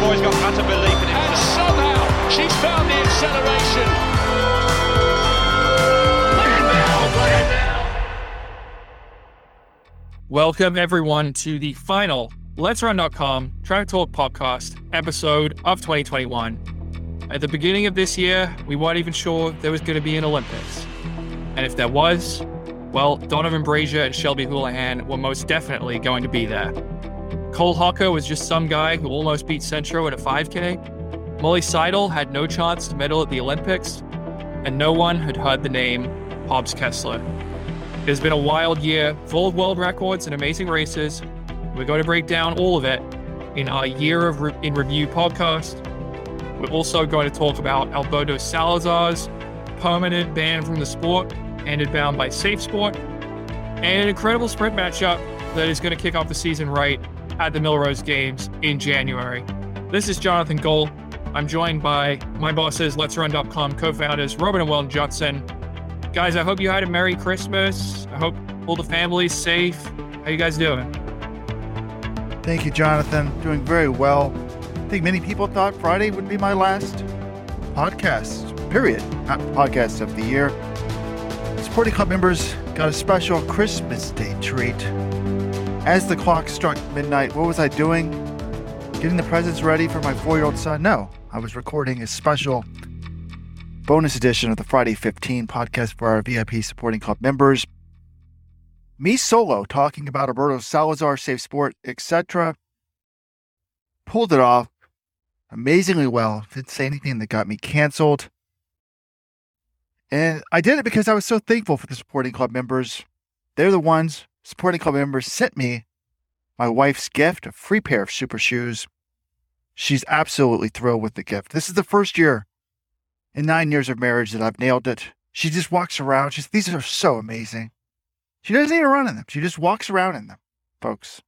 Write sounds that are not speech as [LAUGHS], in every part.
boy's got utter belief in himself. And somehow she's found the acceleration. Welcome, everyone, to the final Let's Run.com Track Talk podcast episode of 2021. At the beginning of this year, we weren't even sure there was going to be an Olympics. And if there was, well, Donavan Brazier and Shelby Houlihan were most definitely going to be there. Cole Hocker was just some guy who almost beat Centro in a 5K. Molly Seidel had no chance to medal at the Olympics, and no one had heard the name Hobbs Kessler. It has been a wild year, full of world records and amazing races. We're going to break down all of it in our Year of Re- in Review podcast. We're also going to talk about Alberto Salazar's permanent ban from the sport, handed down by Safe Sport, and an incredible sprint matchup that is going to kick off the season right at the Millrose Games in January. This is Jonathan Gault. I'm joined by my bosses, Let's Run.com co-founders Robin and Weldon Johnson, Guys, I hope you had a Merry Christmas. I hope all the family's safe. How you guys doing? Thank you, Jonathan. Doing very well. I think many people thought Friday would be my last podcast, period. Not podcast of the year. Sporting Club members got a special Christmas Day treat. As the clock struck midnight, what was I doing? Getting the presents ready for my four year old son? No, I was recording a special bonus edition of the Friday 15 podcast for our VIP supporting club members. Me solo talking about Alberto Salazar, Safe Sport, etc. Pulled it off amazingly well. Didn't say anything that got me canceled. And I did it because I was so thankful for the supporting club members. They're the ones, supporting club members sent me my wife's gift, a free pair of super shoes. She's absolutely thrilled with the gift. This is the first year in nine years of marriage that I've nailed it. She just walks around. She's these are so amazing. She doesn't even run in them. She just walks around in them, folks.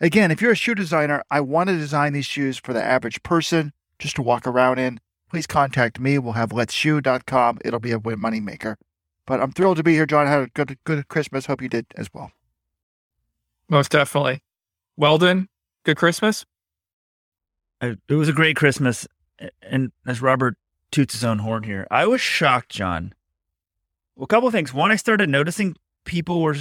Again, if you're a shoe designer, I want to design these shoes for the average person just to walk around in. Please contact me. We'll have letsshoe.com. It'll be a win money maker. But I'm thrilled to be here, John. I had a good good Christmas. Hope you did as well. Most definitely. Weldon, good Christmas. It was a great Christmas. And as Robert toots his own horn here. I was shocked, John. Well, a couple of things. One, I started noticing people were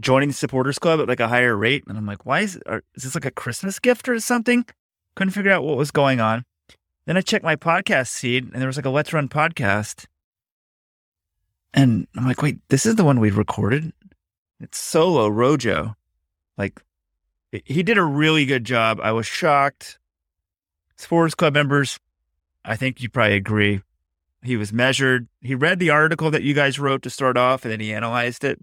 joining the supporters club at like a higher rate, and I'm like, why is are, is this like a Christmas gift or something? Couldn't figure out what was going on. Then I checked my podcast feed, and there was like a Let's Run podcast, and I'm like, wait, this is the one we recorded. It's solo Rojo, like he did a really good job. I was shocked. Supporters club members, I think you probably agree. He was measured. He read the article that you guys wrote to start off and then he analyzed it.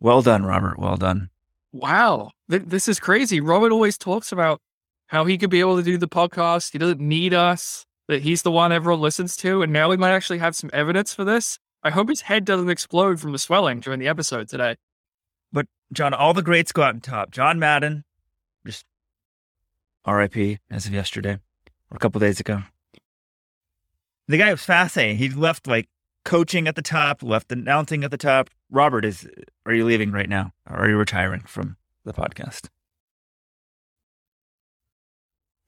Well done, Robert. Well done. Wow. Th- this is crazy. Robert always talks about how he could be able to do the podcast. He doesn't need us, that he's the one everyone listens to. And now we might actually have some evidence for this. I hope his head doesn't explode from the swelling during the episode today. John, all the greats go out on top. John Madden, just RIP as of yesterday or a couple days ago. The guy was fascinating. He left like coaching at the top, left announcing at the top. Robert, is are you leaving right now? Or are you retiring from the podcast?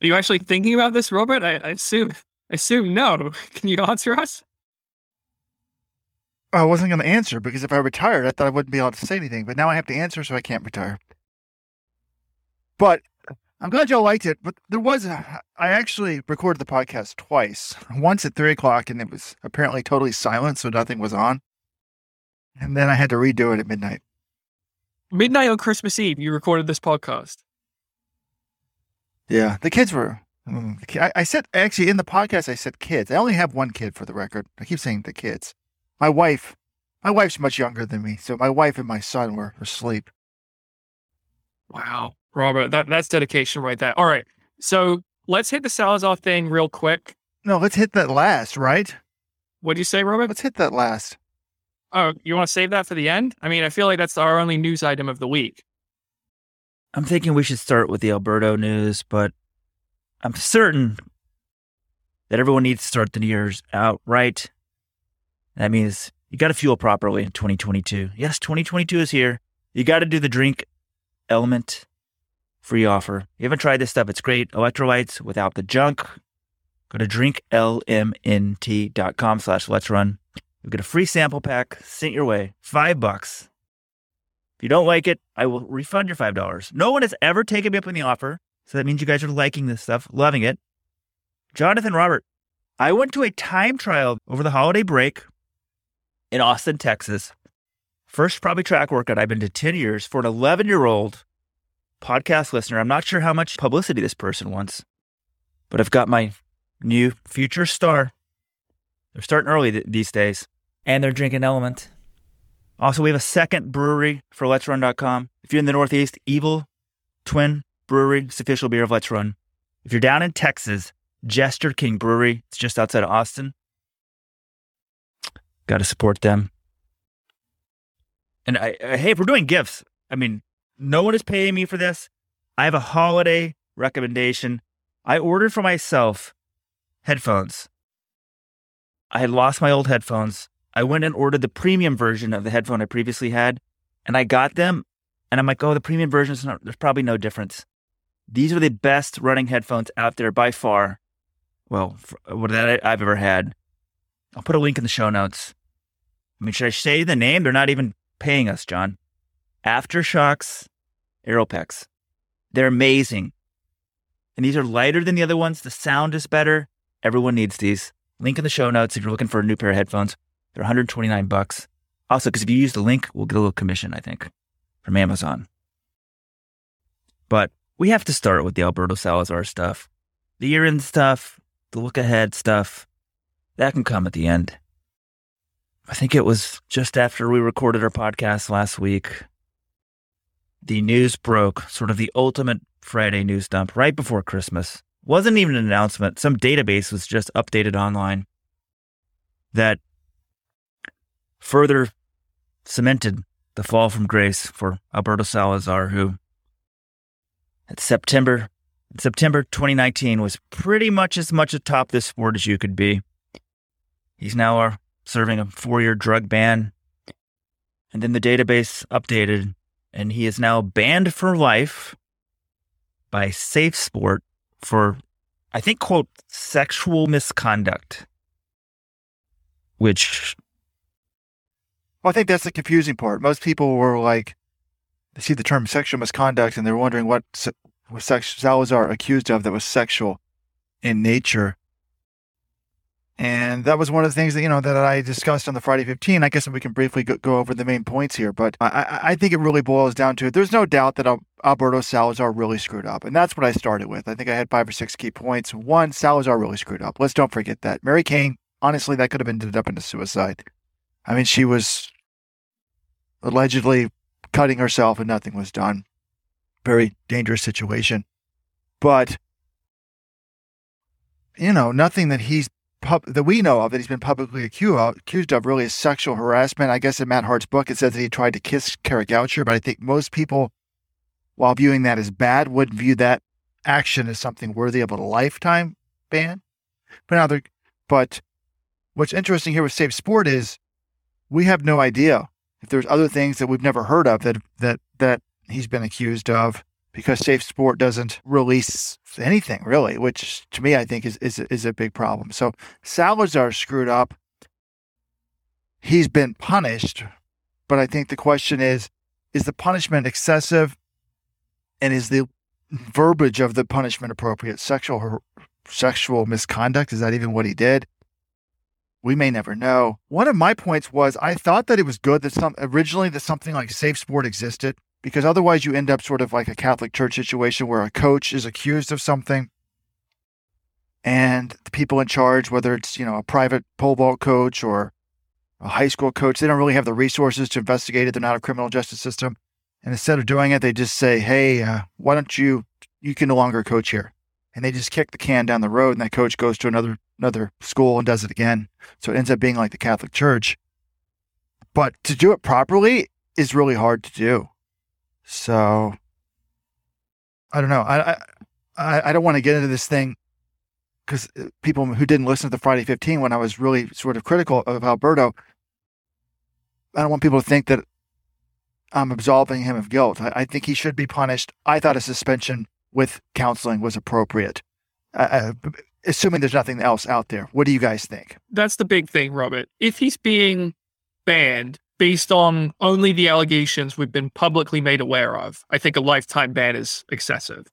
Are you actually thinking about this, Robert? I, I assume I assume no. [LAUGHS] Can you answer us? I wasn't going to answer because if I retired, I thought I wouldn't be able to say anything. But now I have to answer, so I can't retire. But I'm glad y'all liked it, but there was a, I actually recorded the podcast twice. [LAUGHS] Once at three o'clock, and it was apparently totally silent, so nothing was on. And then I had to redo it at midnight. Midnight on Christmas Eve, you recorded this podcast. Yeah, the kids were. Mm, I, I said actually in the podcast I said kids. I only have one kid for the record. I keep saying the kids. My wife, my wife's much younger than me, so my wife and my son were asleep. Wow. Robert, that, that's dedication right there. All right. So let's hit the Salazar thing real quick. No, let's hit that last, right? What do you say, Robert? Let's hit that last. Oh, you want to save that for the end? I mean, I feel like that's our only news item of the week. I'm thinking we should start with the Alberto news, but I'm certain that everyone needs to start the years out right. That means you got to fuel properly in 2022. Yes, 2022 is here. You got to do the drink LMNT free offer. You haven't tried this stuff, it's great. Electrolytes without the junk. Go to drinklmnt.com slash let's run. You'll get a free sample pack sent your way, five bucks. If you don't like it, I will refund your five dollars. No one has ever taken me up on the offer, so that means you guys are liking this stuff, loving it. Jonathan Robert, I went to a time trial over the holiday break in Austin, Texas. First probably track workout I've been to 10 years for an 11 year old podcast listener. I'm not sure how much publicity this person wants, but I've got my new future star. They're starting early th- these days. And they're drinking LMNT. Also, we have a second brewery for Let's Run.com. If you're in the Northeast, Evil Twin Brewery, it's official beer of Let's Run. If you're down in Texas, Jester King Brewery, it's just outside of Austin. Got to support them. And I, I, hey, if we're doing gifts, I mean, no one is paying me for this. I have a holiday recommendation. I ordered for myself headphones. I had lost my old headphones. I went and ordered the premium version of the headphone I previously had, and I got them. And I'm like, oh, the premium version is not, there's probably no difference. These are the best running headphones out there by far. Well, what that I've ever had. I'll put a link in the show notes. I mean, should I say the name? They're not even paying us, John. AfterShokz Aeropex. They're amazing. And these are lighter than the other ones. The sound is better. Everyone needs these. Link in the show notes if you're looking for a new pair of headphones. They're 129 bucks. Also, because if you use the link, we'll get a little commission, I think, from Amazon. But we have to start with the Alberto Salazar stuff. The year end stuff, the look ahead stuff, that can come at the end. I think it was just after we recorded our podcast last week. The news broke, sort of the ultimate Friday news dump right before Christmas. Wasn't even an announcement. Some database was just updated online that further cemented the fall from grace for Alberto Salazar, who at September September 2019 was pretty much as much atop this sport as you could be. He's now serving a four-year drug ban, and then the database updated, and he is now banned for life by Safe Sport for, I think, quote, sexual misconduct, which well, I think that's the confusing part. Most people were like, they see the term sexual misconduct and they're wondering what was Salazar accused of that was sexual in nature. And that was one of the things that, you know, that I discussed on the Friday 15. I guess we can briefly go, go over the main points here, but I, I think it really boils down to there's no doubt that Alberto Salazar really screwed up. And that's what I started with. I think I had five or six key points. One, Salazar really screwed up. Let's don't forget that. Mary Cain, honestly, that could have ended up in a suicide. I mean, she was allegedly cutting herself and nothing was done. Very dangerous situation. But, you know, nothing that he's pub- that we know of that he's been publicly uh, accused of, really is sexual harassment. I guess in Matt Hart's book, it says that he tried to kiss Kara Goucher, but I think most people, while viewing that as bad, would view that action as something worthy of a lifetime ban. But now, but what's interesting here with Safe Sport is we have no idea if there's other things that we've never heard of that that that he's been accused of because Safe Sport doesn't release anything really, which to me I think is is is a big problem. So Salazar screwed up. He's been punished, but I think the question is is the punishment excessive and is the verbiage of the punishment appropriate? Sexual sexual misconduct is that even what he did? we may never know. One of my points was I thought that it was good that some originally that something like safe sport existed because otherwise you end up sort of like a Catholic Church situation where a coach is accused of something and the people in charge, whether it's, you know, a private pole vault coach or a high school coach, they don't really have the resources to investigate it. They're not a criminal justice system. And instead of doing it, they just say, hey, uh, why don't you, you can no longer coach here. And they just kick the can down the road and that coach goes to another another school and does it again. So it ends up being like the Catholic Church. But to do it properly is really hard to do. So I don't know. I I, I don't want to get into this thing because uh, people who didn't listen to the Friday 15 when I was really sort of critical of Alberto, I don't want people to think that I'm absolving him of guilt. I, I think he should be punished. I thought a suspension with counseling was appropriate, assuming there's nothing else out there. What do you guys think? That's the big thing, Robert. If he's being banned based on only the allegations we've been publicly made aware of, I think a lifetime ban is excessive.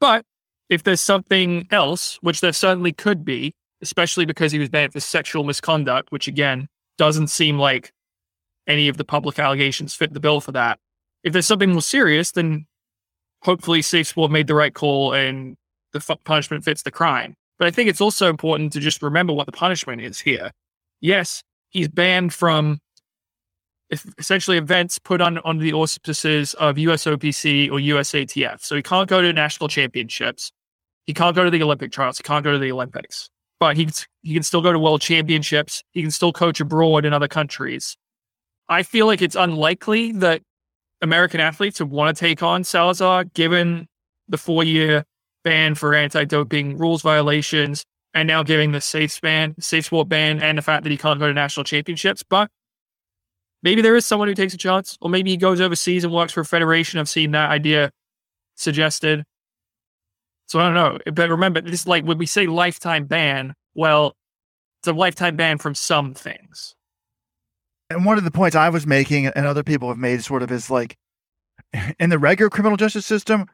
But if there's something else, which there certainly could be, especially because he was banned for sexual misconduct, which again doesn't seem like any of the public allegations fit the bill for that. If there's something more serious, then hopefully Safe Sport made the right call and the punishment fits the crime. But I think it's also important to just remember what the punishment is here. Yes, he's banned from essentially events put on under the auspices of USOPC or USATF. So he can't go to national championships. He can't go to the Olympic trials. He can't go to the Olympics. But he he can still go to world championships. He can still coach abroad in other countries. I feel like it's unlikely that American athletes would want to take on Salazar, given the four year ban for anti doping rules violations, and now giving the safe ban, safe sport ban, and the fact that he can't go to national championships. But maybe there is someone who takes a chance, or maybe he goes overseas and works for a federation. I've seen that idea suggested. So I don't know. But remember, this is like when we say lifetime ban, well, it's a lifetime ban from some things. And one of the points I was making and other people have made sort of is like in the regular criminal justice system,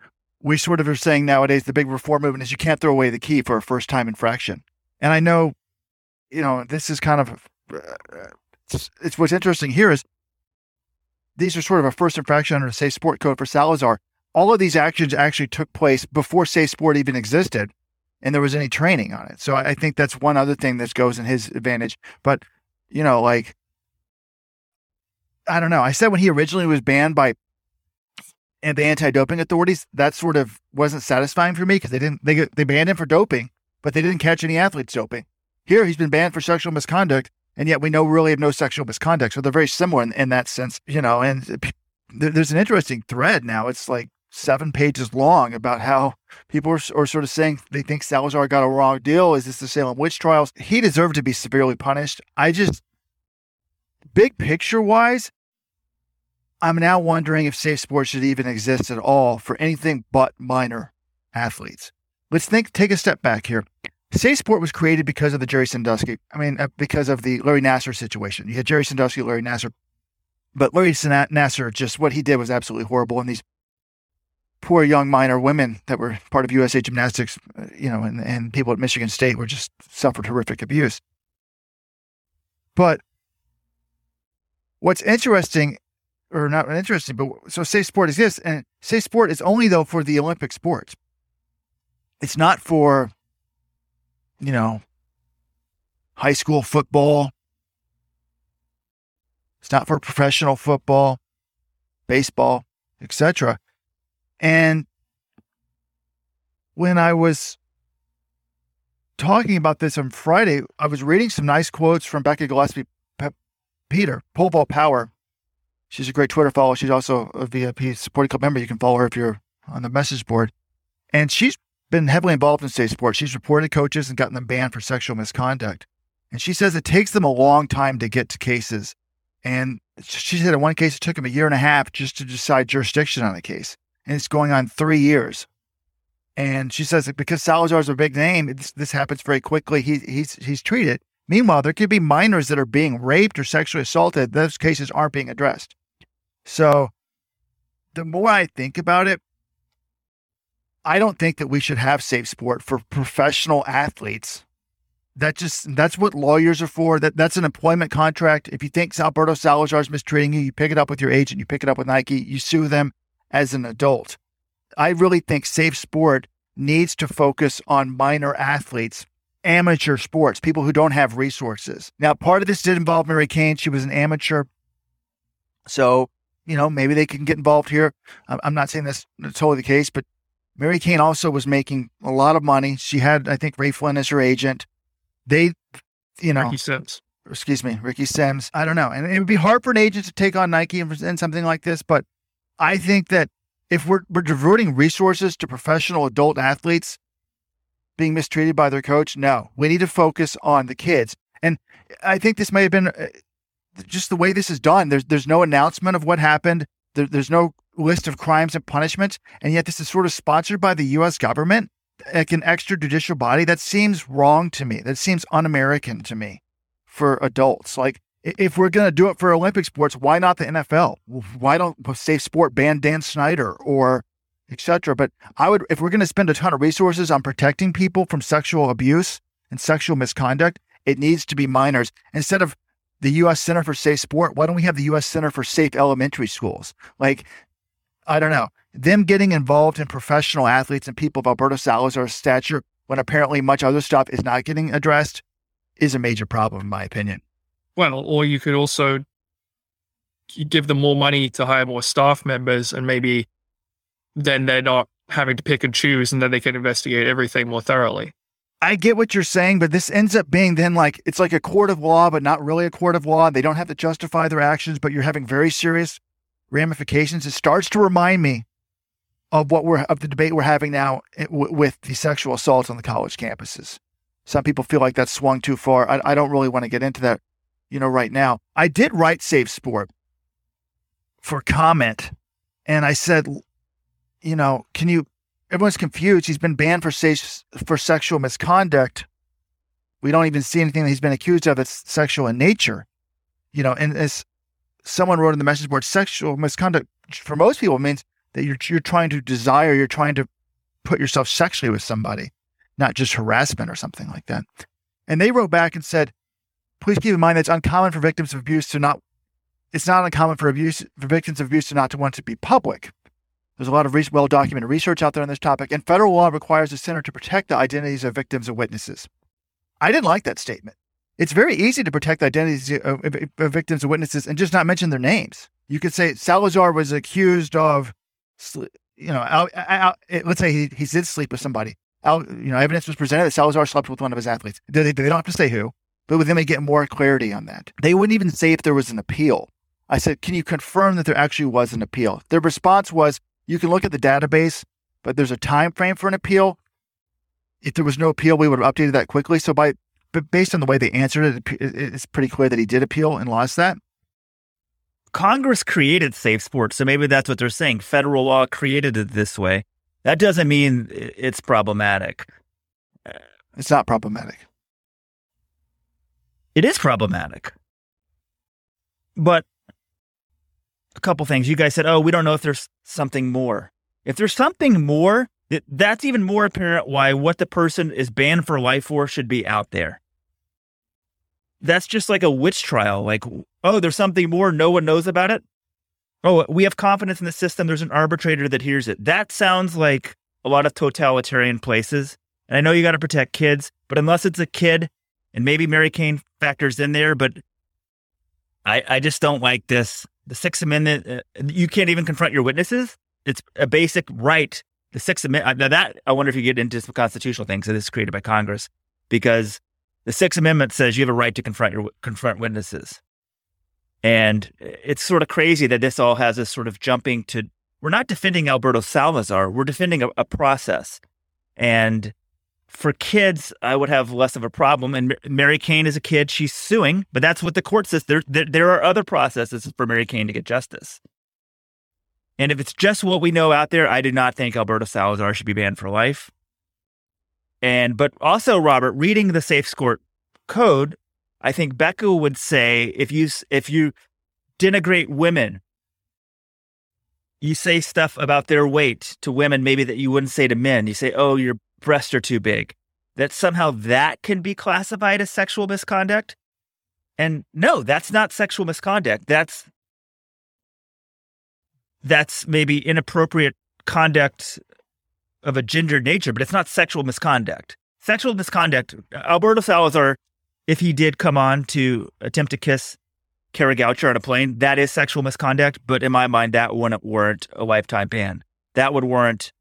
we sort of are saying nowadays the big reform movement is you can't throw away the key for a first time infraction. And I know, you know, this is kind of uh, it's, it's what's interesting here is these are sort of a first infraction under the Safe Sport Code for Salazar. All of these actions actually took place before Safe Sport even existed and there was any training on it. So I, I think that's one other thing that goes in his advantage. But, you know, like, I don't know. I said when he originally was banned by and the anti-doping authorities, that sort of wasn't satisfying for me because they didn't they they banned him for doping, but they didn't catch any athletes doping. Here, he's been banned for sexual misconduct, and yet we know really have no sexual misconduct. So they're very similar in, in that sense, you know. And there's an interesting thread now. It's like seven pages long about how people are, are, sort of saying they think Salazar got a wrong deal. Is this the Salem witch trials? He deserved to be severely punished. I just, big picture wise, I'm now wondering if safe sports should even exist at all for anything but minor athletes. Let's think, take a step back here. Safe Sport was created because of the Jerry Sandusky. I mean, uh, because of the Larry Nassar situation. You had Jerry Sandusky, Larry Nassar, but Larry Nassar just what he did was absolutely horrible. And these poor young minor women that were part of USA Gymnastics, uh, you know, and, and people at Michigan State were just suffered horrific abuse. But what's interesting, or not interesting, but so Safe Sport exists, and Safe Sport is only though for the Olympic sports. It's not for, you know, high school football. It's not for professional football, baseball, etc. And when I was talking about this on Friday, I was reading some nice quotes from Becky Gillespie Pe- Peter, Pole Vault Power. She's a great Twitter follower. She's also a VIP supporting club member. You can follow her if you're on the message board. And she's been heavily involved in state sports. She's reported coaches and gotten them banned for sexual misconduct. And she says it takes them a long time to get to cases. And she said in one case, it took them a year and a half just to decide jurisdiction on a case and it's going on three years. And she says that because Salazar's a big name, this, happens very quickly. He, he's he's treated. Meanwhile, there could be minors that are being raped or sexually assaulted. Those cases aren't being addressed. So, the more I think about it, I don't think that we should have safe sport for professional athletes. That just that's what lawyers are for. That that's an employment contract. If you think Alberto Salazar is mistreating you, you pick it up with your agent. You pick it up with Nike. You sue them as an adult. I really think Safe Sport needs to focus on minor athletes, amateur sports, people who don't have resources. Now, part of this did involve Mary Cain. She was an amateur. So, you know, maybe they can get involved here. I'm not saying that's totally the case, but Mary Cain also was making a lot of money. She had, I think, Ray Flynn as her agent. They, you know, Ricky Simms. Excuse me, Ricky Sims. I don't know. And it would be hard for an agent to take on Nike and, and something like this, but I think that if we're, we're diverting resources to professional adult athletes being mistreated by their coach, no, we need to focus on the kids. And I think this may have been uh, just the way this is done. There's there's no announcement of what happened. There, there's no list of crimes and punishments, and yet this is sort of sponsored by the U.S. government, like an extrajudicial body. That seems wrong to me. That seems un-American to me for adults. Like if we're going to do it for Olympic sports, why not the NFL? Why don't Safe Sport ban Dan Snyder or etc. But I would, if we're going to spend a ton of resources on protecting people from sexual abuse and sexual misconduct, it needs to be minors instead of the U.S. Center for Safe Sport. Why don't we have the U.S. Center for Safe Elementary Schools? Like, I don't know, them getting involved in professional athletes and people of Alberto Salazar's stature when apparently much other stuff is not getting addressed is a major problem, in my opinion. Well, or you could also give them more money to hire more staff members and maybe then they're not having to pick and choose and then they can investigate everything more thoroughly. I get what you're saying, but this ends up being then like it's like a court of law, but not really a court of law. They don't have to justify their actions, but you're having very serious ramifications. It starts to remind me of what we're of the debate we're having now eh, with the sexual assaults on the college campuses. Some people feel like that's swung too far. I, I don't really want to get into that, you know, right now. I did write Safe Sport for comment, and I said, you know, can you everyone's confused. He's been banned for safe, for sexual misconduct. We don't even see anything that he's been accused of that's sexual in nature. You know, and as someone wrote in the message board, sexual misconduct for most people means that you're you're trying to desire, you're trying to put yourself sexually with somebody, not just harassment or something like that. And they wrote back and said, please keep in mind that it's uncommon for victims of abuse to not it's not uncommon for abuse for victims of abuse to not to want to be public. There's a lot of well documented research out there on this topic, and federal law requires the center to protect the identities of victims and witnesses. I didn't like that statement. It's very easy to protect the identities of, of victims and witnesses and just not mention their names. You could say Salazar was accused of, you know, out, eh, let's say he, he did sleep with somebody. You know, evidence was presented that Salazar slept with one of his athletes. They, they don't have to say who, but them, they get more clarity on that. They wouldn't even say if there was an appeal. I said, can you confirm that there actually was an appeal? Their response was, you can look at the database, but there's a time frame for an appeal. If there was no appeal, we would have updated that quickly. So by but based on the way they answered it, it's pretty clear that he did appeal and lost that. Congress created safe sports, so maybe that's what they're saying. Federal law created it this way. That doesn't mean it's problematic. It's not problematic. It is problematic. But a couple things. You guys said, oh, we don't know if there's something more. If there's something more, that's even more apparent why what the person is banned for life for should be out there. That's just like a witch trial. Like, oh, there's something more. No one knows about it. Oh, we have confidence in the system. There's an arbitrator that hears it. That sounds like a lot of totalitarian places. And I know you got to protect kids, but unless it's a kid, and maybe Mary Cain factors in there, but I, I just don't like this the Sixth Amendment, uh, you can't even confront your witnesses. It's a basic right. The Sixth Amendment, uh, now that I wonder if you get into some constitutional things So this is created by Congress, because the Sixth Amendment says you have a right to confront your confront witnesses. And it's sort of crazy that this all has this sort of jumping to. We're not defending Alberto Salazar. We're defending a, a process, and for kids, I would have less of a problem. And Mary Cain is a kid; she's suing, but that's what the court says. There, there, there are other processes for Mary Cain to get justice. And if it's just what we know out there, I do not think Alberto Salazar should be banned for life. And but also, Robert, reading the Safe Sport code, I think Becca would say if you if you denigrate women, you say stuff about their weight to women, maybe that you wouldn't say to men. You say, "Oh, you're breasts are too big, that somehow that can be classified as sexual misconduct. And no, that's not sexual misconduct. That's that's maybe inappropriate conduct of a gendered nature, but it's not sexual misconduct. Sexual misconduct, uh, Alberto Salazar, if he did come on to attempt to kiss Kara Goucher on a plane, that is sexual misconduct. But in my mind, that wouldn't warrant a lifetime ban. That would warrant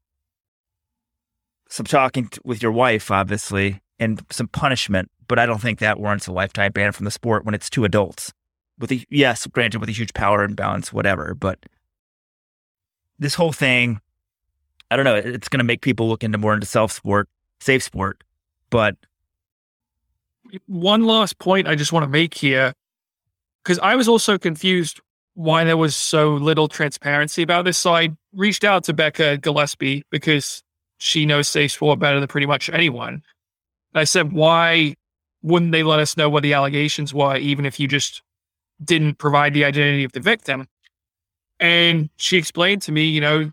some talking with your wife, obviously, and some punishment. But I don't think that warrants a lifetime ban from the sport when it's two adults. With a, yes, granted, with a huge power imbalance, whatever. But this whole thing, I don't know. It's going to make people look into more into self sport, safe sport. But one last point I just want to make here, because I was also confused why there was so little transparency about this. So I reached out to Becca Gillespie because she knows safe sport better than pretty much anyone. I said, why wouldn't they let us know what the allegations were, even if you just didn't provide the identity of the victim? And she explained to me, you know,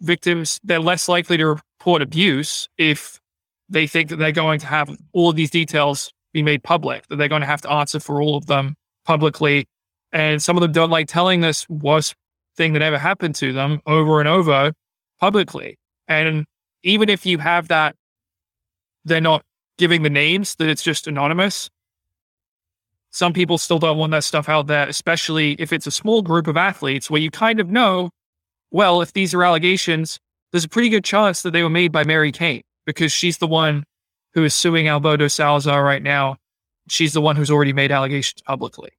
victims, they're less likely to report abuse if they think that they're going to have all of these details be made public, that they're going to have to answer for all of them publicly. And some of them don't like telling this worst thing that ever happened to them over and over publicly. And even if you have that, they're not giving the names, that it's just anonymous. Some people still don't want that stuff out there, especially if it's a small group of athletes where you kind of know, well, if these are allegations, there's a pretty good chance that they were made by Mary Cain because she's the one who is suing Alberto Salazar right now. She's the one who's already made allegations publicly.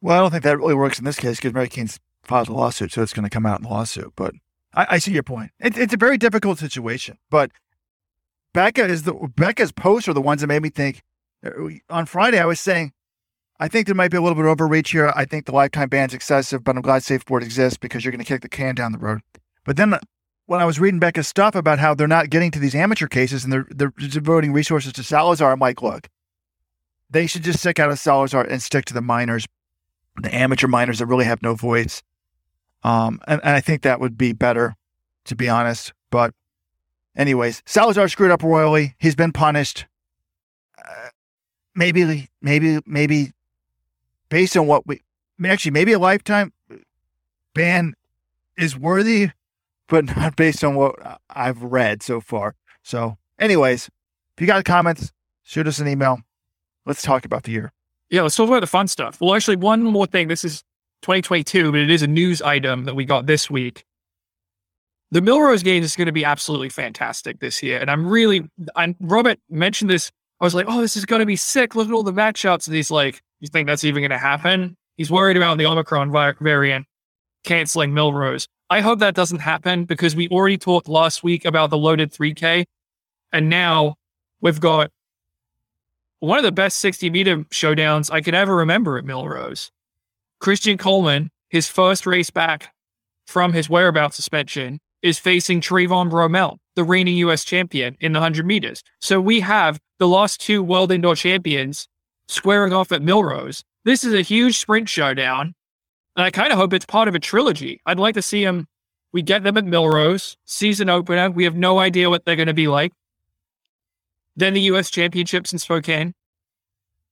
Well, I don't think that really works in this case because Mary Cain's filed a lawsuit, so it's going to come out in the lawsuit. But I, I see your point. It, it's a very difficult situation. But Becca is the Becca's posts are the ones that made me think. Uh, on Friday, I was saying, I think there might be a little bit of overreach here. I think the lifetime ban's excessive, but I'm glad Safe Sport exists because you're going to kick the can down the road. But then when I was reading Becca's stuff about how they're not getting to these amateur cases and they're they're devoting resources to Salazar, I'm like, look, they should just stick out of Salazar and stick to the minors, the amateur minors that really have no voice. Um, and, and I think that would be better, to be honest. But, anyways, Salazar screwed up royally. He's been punished. Maybe, maybe, maybe, based on what we actually, maybe a lifetime ban is worthy but not based on what I've read so far. So, anyways, if you got comments, shoot us an email. Let's talk about the year. Yeah, let's talk about the fun stuff. Well, actually, one more thing. This is 2022, but it is a news item that we got this week. The Millrose Games is going to be absolutely fantastic this year. And I'm really, I'm, Robert mentioned this. I was like, oh, this is going to be sick. Look at all the matchups. And he's like, you think that's even going to happen? He's worried about the Omicron variant canceling Millrose. I hope that doesn't happen because we already talked last week about the loaded 3K. And now we've got one of the best 60 meter showdowns I could ever remember at Millrose. Christian Coleman, his first race back from his whereabouts suspension, is facing Trayvon Bromell, the reigning US champion in the 100 meters. So we have the last two world indoor champions squaring off at Millrose. This is a huge sprint showdown. And I kind of hope it's part of a trilogy. I'd like to see them. We get them at Millrose, season opener. We have no idea what they're going to be like. Then the US Championships in Spokane.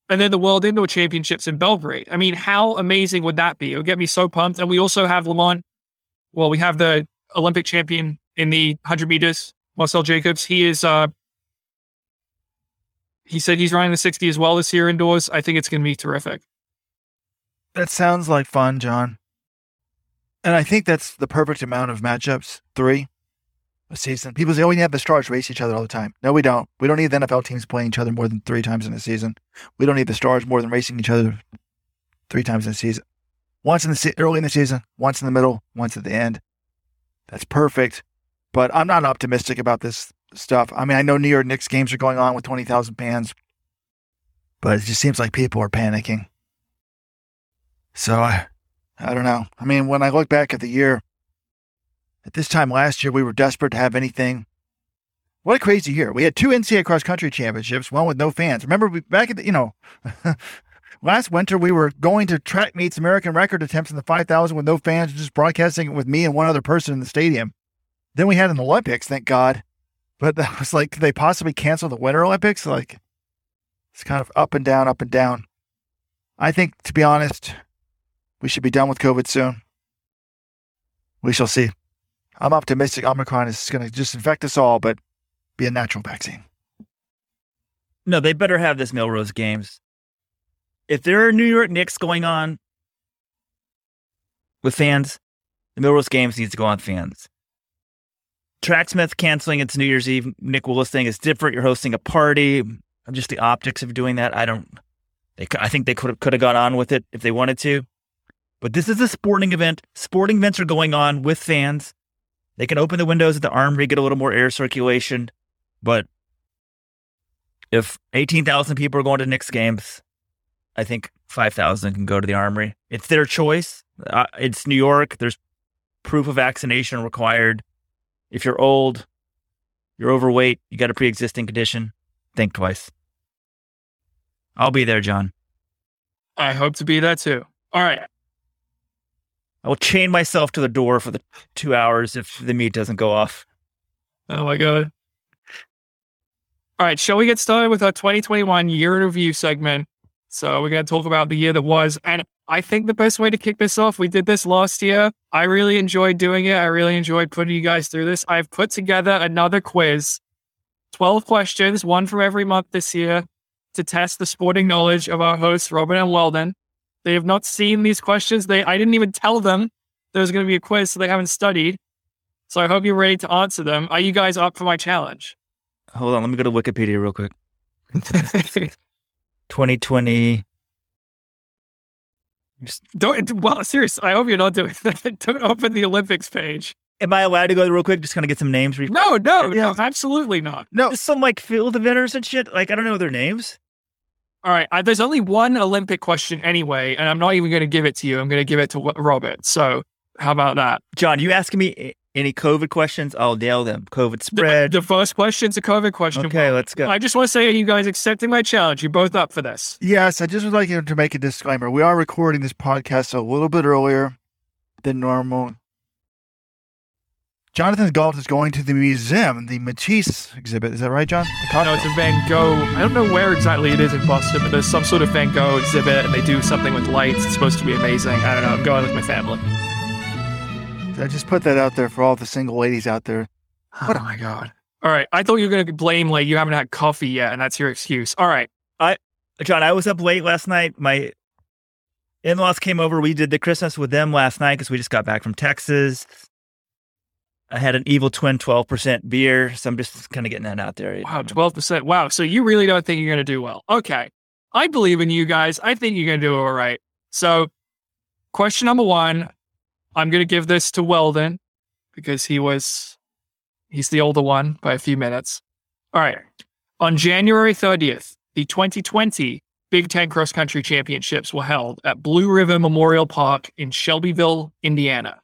And then the World Indoor Championships in Belgrade. I mean, how amazing would that be? It would get me so pumped. And we also have Lamont. Well, we have the Olympic champion in the 100 meters, Marcell Jacobs. He is, uh, he said he's running the 60 as well this year indoors. I think it's going to be terrific. That sounds like fun, John. And I think that's the perfect amount of matchups. Three a season. People say, oh, we have the stars race each other all the time. No, we don't. We don't need the NFL teams playing each other more than three times in a season. We don't need the stars more than racing each other three times in a season. Once in the se- early in the season, once in the middle, once at the end. That's perfect. But I'm not optimistic about this stuff. I mean, I know New York Knicks games are going on with 20,000 fans, but it just seems like people are panicking. So I, I don't know. I mean, when I look back at the year, at this time last year, we were desperate to have anything. What a crazy year. We had two NCAA cross country championships, one with no fans. Remember, we, back at the, you know, [LAUGHS] last winter, we were going to track meets American record attempts in the 5,000 with no fans, just broadcasting it with me and one other person in the stadium. Then we had an Olympics, thank God. But that was like, could they possibly cancel the Winter Olympics? Like, it's kind of up and down, up and down. I think, to be honest, we should be done with COVID soon. We shall see. I'm optimistic Omicron is going to just infect us all, but be a natural vaccine. No, they better have this Millrose Games. If there are New York Knicks going on with fans, the Millrose Games needs to go on fans. Tracksmith canceling its New Year's Eve Nick Willis thing is different. You're hosting a party. Just the optics of doing that. I don't. They, I think they could have could have gone on with it if they wanted to. But this is a sporting event. Sporting events are going on with fans. They can open the windows at the armory, get a little more air circulation. But if 18,000 people are going to Knicks games, I think five thousand can go to the armory. It's their choice. Uh, it's New York. There's proof of vaccination required. If you're old, you're overweight, you got a pre-existing condition, think twice. I'll be there, John. I hope to be there too. All right. I will chain myself to the door for the two hours if the meat doesn't go off. Oh my god. All right, shall we get started with our 2021 year in review segment? So we're going to talk about the year that was, and I think the best way to kick this off, we did this last year. I really enjoyed doing it. I really enjoyed putting you guys through this. I've put together another quiz, 12 questions, one from every month this year, to test the sporting knowledge of our hosts, Robin and Weldon. They have not seen these questions. They I didn't even tell them there was going to be a quiz, so they haven't studied. So I hope you're ready to answer them. Are you guys up for my challenge? Hold on, let me go to Wikipedia real quick. [LAUGHS] 2020. Don't well, seriously. I hope you're not doing [LAUGHS] that. Don't open the Olympics page. Am I allowed to go real quick? Just kind of get some names. Re- No, no, Yeah. no, absolutely not. No, Just some like field inventors and shit. Like I don't know their names. All right, uh, there's only one Olympic question anyway, and I'm not even going to give it to you. I'm going to give it to Robert. So how about that? John, you asking me a- any COVID questions? I'll nail them. COVID spread. the first question's a COVID question. okay, let's go. I just want to say, are you guys accepting my challenge? You're both up for this. yes, I just would like you to make a disclaimer. We are recording this podcast a little bit earlier than normal. Jonathan Gault is going to the museum, the Matisse exhibit. Is that right, John? No, it's a Van Gogh. I don't know where exactly it is in Boston, but there's some sort of Van Gogh exhibit, and they do something with lights. It's supposed to be amazing. I don't know. I'm going with my family. I just put that out there for all the single ladies out there. Oh what Oh my god. All right. I thought you were going to blame like you haven't had coffee yet, and that's your excuse. All right. I John, I was up late last night. My in-laws came over. We did the Christmas with them last night because we just got back from Texas. I had an Evil Twin 12% beer, so I'm just kind of getting that out there. Wow, twelve percent. Wow. So you really don't think you're going to do well? Okay. I believe in you guys. I think you're going to do all right. So, question number one, I'm going to give this to Weldon because he was he's the older one by a few minutes. All right. On January 30th, the 2020 Big Ten Cross Country Championships were held at Blue River Memorial Park in Shelbyville, Indiana.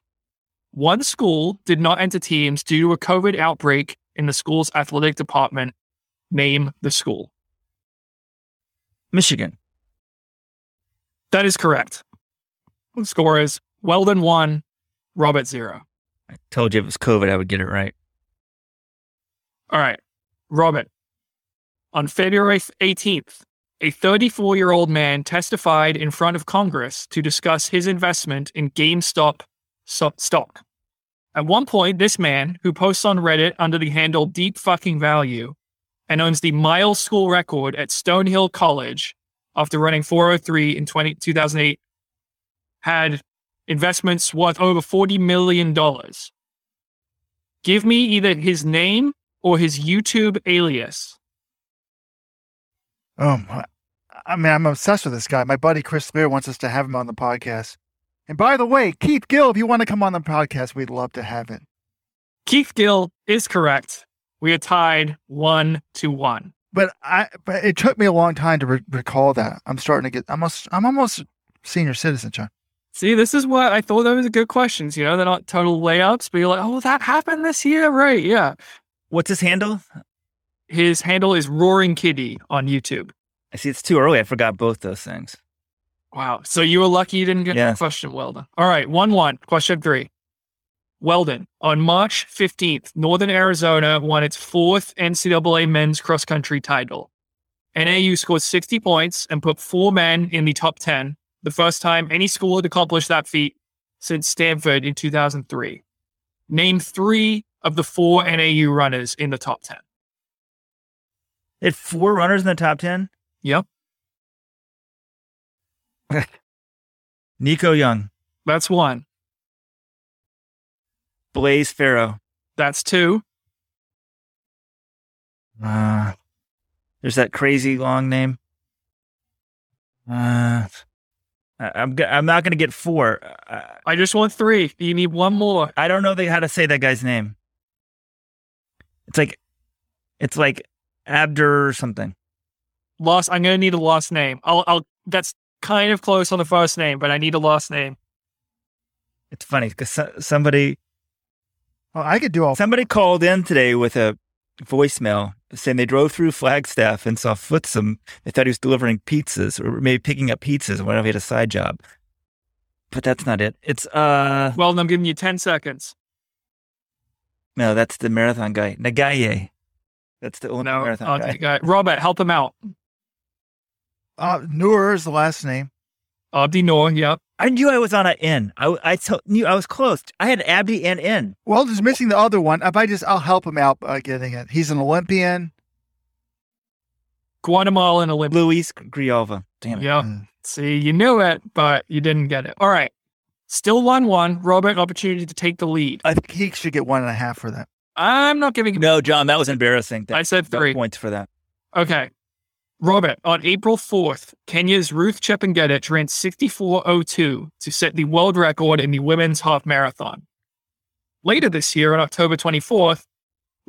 One school did not enter teams due to a COVID outbreak in the school's athletic department. Name the school. Michigan. That is correct. The score is Weldon one, Robert zero. I told you if it was COVID, I would get it right. All right, Robert. On February 18th, a 34 year old man testified in front of Congress to discuss his investment in GameStop stock. At one point, this man, who posts on Reddit under the handle Deep Fucking Value and owns the mile school record at Stonehill College after running 403 in 20, 2008, had investments worth over $40 million. Give me either his name or his YouTube alias. Oh, my- I mean, I'm obsessed with this guy. My buddy Chris Lear wants us to have him on the podcast. And by the way, Keith Gill, if you want to come on the podcast, we'd love to have it. Keith Gill is correct. We are tied one to one. But I, but it took me a long time to re- recall that. I'm starting to get, I'm almost, I'm almost senior citizen, John. See, this is what I thought those were good questions. You know, they're not total layups, but you're like, oh, that happened this year, right? Yeah. What's his handle? His handle is Roaring Kitty on YouTube. I see it's too early. I forgot both those things. Wow. So you were lucky you didn't get that question, Weldon. All right, 1 1. Question three. Weldon, on March 15th, Northern Arizona won its fourth NCAA men's cross country title. NAU scored 60 points and put four men in the top 10, the first time any school had accomplished that feat since Stanford in 2003. Name three of the four NAU runners in the top 10. They had four runners in the top 10. Yep, [LAUGHS] Nico Young, that's one. Blaise Ferro. That's two. Uh, there's that crazy long name. Uh, I'm go- I'm not gonna get four. Uh, I just want three. You need one more. I don't know the, how to say that guy's name. It's like, it's like Abdur or something. Lost. I'm gonna need a lost name. I'll. I'll. That's kind of close on the first name, but I need a last name. It's funny because somebody Well, I could do all. somebody called in today with a voicemail saying they drove through Flagstaff and saw Footsum. They thought he was delivering pizzas or maybe picking up pizzas or whatever. He had a side job. But that's not it. It's uh Well, then I'm giving you 10 seconds. no, that's the marathon guy. Nageeye. That's the Olympic No, marathon I'll guy. take that. Robert, help him out. Uh, Noor is the last name. Abdi Noor, yep. I knew I was on an N. I, I t- knew I was close. I had Abdi and N. Well, just missing the other one. If I just, I'll help him out by getting it. He's an Olympian. Guatemalan Olympic. Luis Grijalva. Damn it. Yeah. Mm. See, you knew it, but you didn't get it. All right. Still 1 1. Robert, opportunity to take the lead. I think he should get one and a half for that. I'm not giving No, John, that was embarrassing. I said three. points for that. Okay. Robert, on April 4th, Kenya's Ruth Chepngetich ran 64.02 to set the world record in the women's half marathon. Later this year, on October 24th,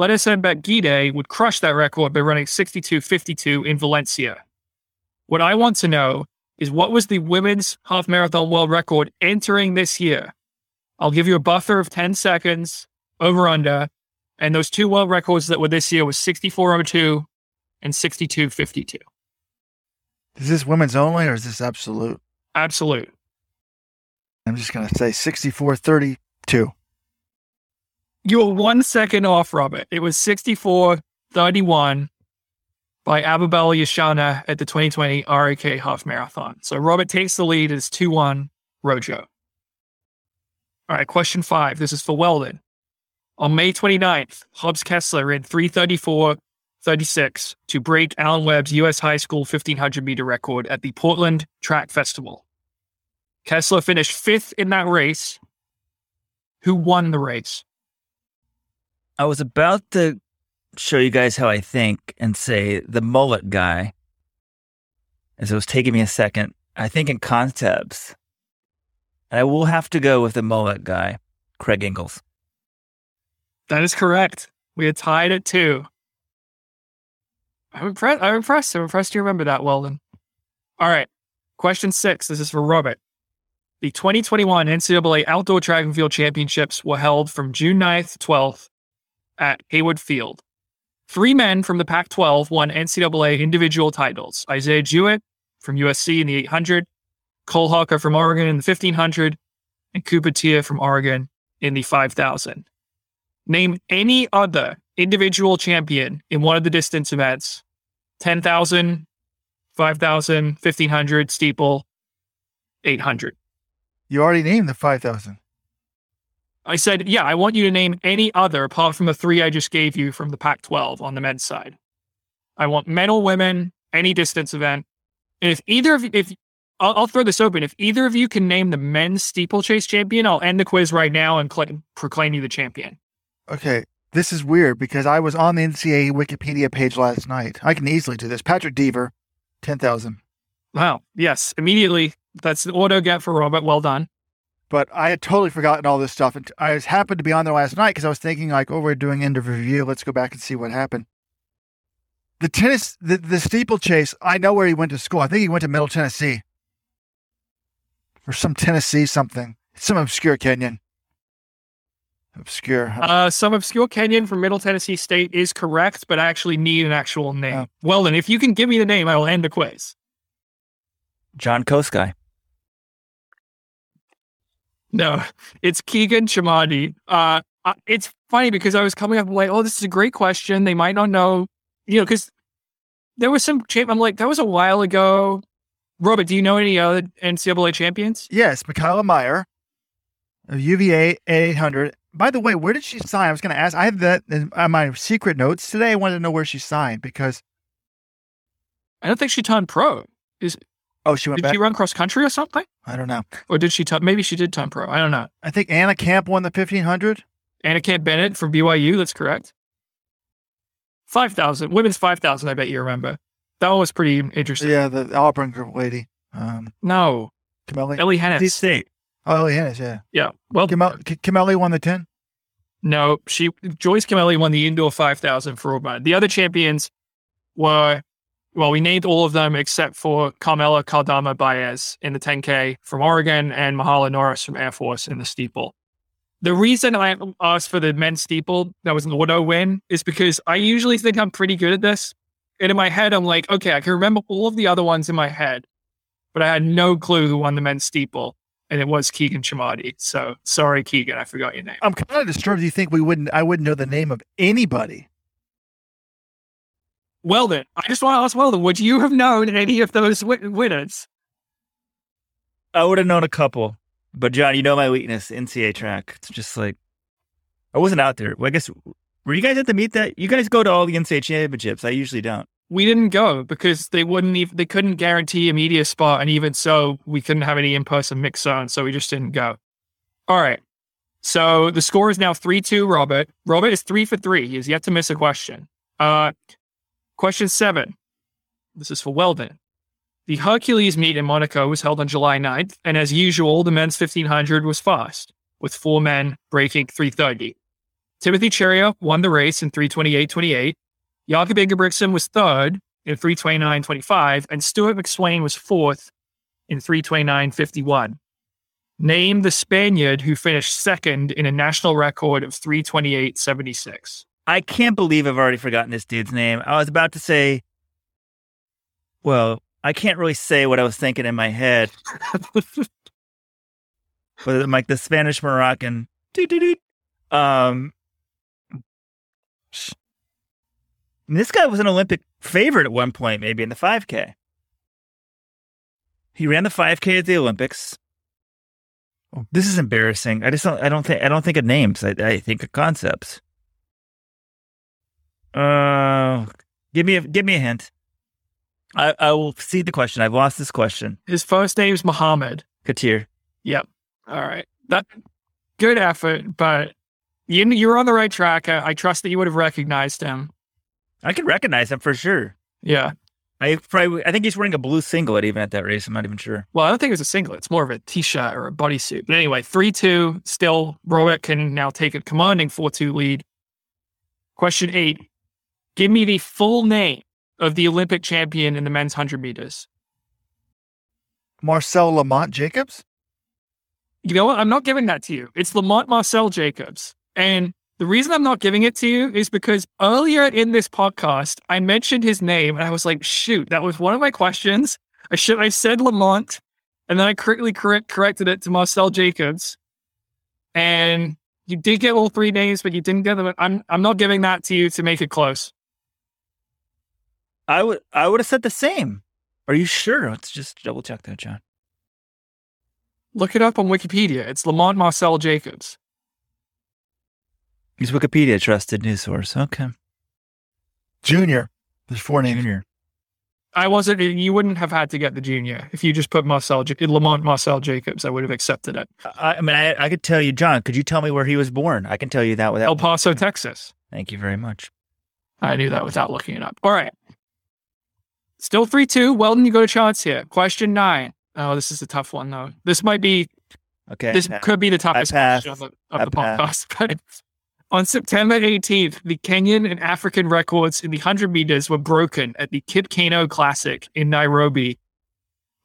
Letisen Gidey would crush that record by running 62.52 in Valencia. What I want to know is what was the women's half marathon world record entering this year? I'll give you a buffer of 10 seconds, over under, and those two world records that were this year was 64.02 and 62.52. Is this women's only or is this absolute? Absolute. I'm just going to say 64 32. You were one second off, Robert. It was 64.31 by Ababel Yeshaneh at the 2020 RAK Half Marathon. So Robert takes the lead. It's 2 1 Rojo. All right, question five. This is for Weldon. On May 29th, Hobbs Kessler ran 334.36 to break Alan Webb's U.S. high school 1500 meter record at the Portland Track Festival. Kessler finished fifth in that race. Who won the race? I was about to show you guys how I think and say the mullet guy, as it was taking me a second. I think in concepts. And I will have to go with the mullet guy, Craig Engels. That is correct. We had tied at two. I'm impressed. I'm impressed. I'm impressed you remember that, Weldon. All right. Question six. This is for Robert. The 2021 NCAA Outdoor Track and Field Championships were held from June 9th to 12th at Hayward Field. Three men from the Pac 12 won NCAA individual titles Isaiah Jewett from USC in the 800, Cole Hocker from Oregon in the 1500, and Cooper Teare from Oregon in the 5000. Name any other individual champion in one of the distance events 10,000, 5,000, 1,500, steeple, 800. You already named the 5,000. I said, yeah, I want you to name any other apart from the three I just gave you from the Pac 12 on the men's side. I want men or women, any distance event. And if either of you, if I'll, I'll throw this open, if either of you can name the men's steeplechase champion, I'll end the quiz right now and cl- proclaim you the champion. Okay. This is weird because I was on the NCAA Wikipedia page last night. I can easily do this. Patrick Dever, 10,000. Wow. Yes. Immediately. That's the auto get for Robert. Well done. But I had totally forgotten all this stuff. And I was happened to be on there last night because I was thinking, like, oh, we're doing end of review. Let's go back and see what happened. The tennis, the, the steeplechase, I know where he went to school. I think he went to Middle Tennessee or some Tennessee something, some obscure Kenyan. Obscure. Uh, some obscure Kenyan from Middle Tennessee State is correct, but I actually need an actual name. Oh. Well, then, if you can give me the name, I will end the quiz. John Koskai. No, it's Kigen Chemadi. Uh, uh, it's funny because I was coming up like, oh, this is a great question. They might not know, you know, because there was some champ. I'm like, that was a while ago. Robert, do you know any other NCAA champions? Yes, Michaela Meyer of UVA 800. By the way, where did she sign? I was going to ask. I have that in on my secret notes today. I wanted to know where she signed because, I don't think she turned pro. Is oh, she went did back. she run cross country or something? I don't know. Or did she? turn maybe she did turn pro. I don't know. I think Anna Camp won the 1500. Anna Camp Bennett from BYU. That's correct. Five thousand women's five thousand. I bet you remember. That one was pretty interesting. Yeah, the Auburn girl lady. Um, No, Kimeli. Ellie NC Henes. State. Oh, oh Ellie Henes, yeah. Yeah. Well, Kimel- K- Kimeli won the 10. No, she Joyce Kimeli won the indoor five thousand for Oman. The other champions were well, we named all of them except for Carmela Cardama Baez in the 10K from Oregon and Mahala Norris from Air Force in the steeple. The reason I asked for the men's steeple that was an auto win is because I usually think I'm pretty good at this. And in my head, I'm like, okay, I can remember all of the other ones in my head, but I had no clue who won the men's steeple. And it was Kigen Chemadi. So sorry, Kigen, I forgot your name. I'm kind of disturbed. You think we wouldn't? I wouldn't know the name of anybody. Weldon, I just want to ask Weldon, would you have known any of those wi- winners? I would have known a couple, but John, you know my weakness, NCAA track. It's just like I wasn't out there. Well, I guess were you guys at the meet that you guys go to all the NCAA championships? I usually don't. We didn't go because they wouldn't even they couldn't guarantee a media spot, and even so, we couldn't have any in person mix zone, so we just didn't go. All right. So the score is now three two. Robert. Robert is three for three. He has yet to miss a question. Uh, question seven. This is for Weldon. The Hercules meet in Monaco was held on July 9th, and as usual, the men's 1500 was fast, with four men breaking 330. Timothy Cheruiyot won the race in 328.28. Jakob Ingebrigtsen was third in 329.25, and Stewart McSweyn was fourth in 329.51. Name the Spaniard who finished second in a national record of 328.76. I can't believe I've already forgotten this dude's name. I was about to say, well, I can't really say what I was thinking in my head, [LAUGHS] but I'm like the Spanish Moroccan. Um, this guy was an Olympic favorite at one point, maybe in the 5K. He ran the 5K at the Olympics. Oh, this is embarrassing. I just don't. I don't think. I don't think of names. I, I think of concepts. Uh, give me a give me a hint. I I will see the question. I've lost this question. His first name's Mohammed. Katir. Yep. All right. That good effort, but you you're on the right track. I, I trust that you would have recognized him. I can recognize him for sure. Yeah. I probably I think he's wearing a blue singlet even at that race. I'm not even sure. Well, I don't think it was a singlet. It's more of a t-shirt or a bodysuit. But anyway, three two. Still, Rowick can now take a commanding four two lead. Question eight: Give me the full name of the Olympic champion in the men's hundred meters. Marcell Lamont Jacobs. You know what? I'm not giving that to you. It's Lamont Marcell Jacobs, and the reason I'm not giving it to you is because earlier in this podcast, I mentioned his name and I was like, shoot, that was one of my questions. I should I said Lamont and then I correctly correct, corrected it to Marcell Jacobs. And you did get all three names, but you didn't get them. I'm I'm not giving that to you to make it close. I would I would have said the same. Are you sure? Let's just double check that, John. Look it up on Wikipedia. It's Lamont Marcell Jacobs. Is Wikipedia a trusted news source? Okay. Junior. There's four names. Junior. I wasn't. You wouldn't have had to get the junior if you just put Marcell Ja- Lamont Marcell Jacobs. I would have accepted it. I, I mean, I, I could tell you, John. Could you tell me where he was born? I can tell you that without. El Paso, Texas. Thank you very much. I knew that without looking it up. All right. Still 3 2. Weldon, you go to chance here. Question nine. Oh, this is a tough one, though. This might be, Okay. this could be the toughest question of the, of the podcast. [LAUGHS] But on September 18th, the Kenyan and African records in the 100 meters were broken at the Kip Keino Classic in Nairobi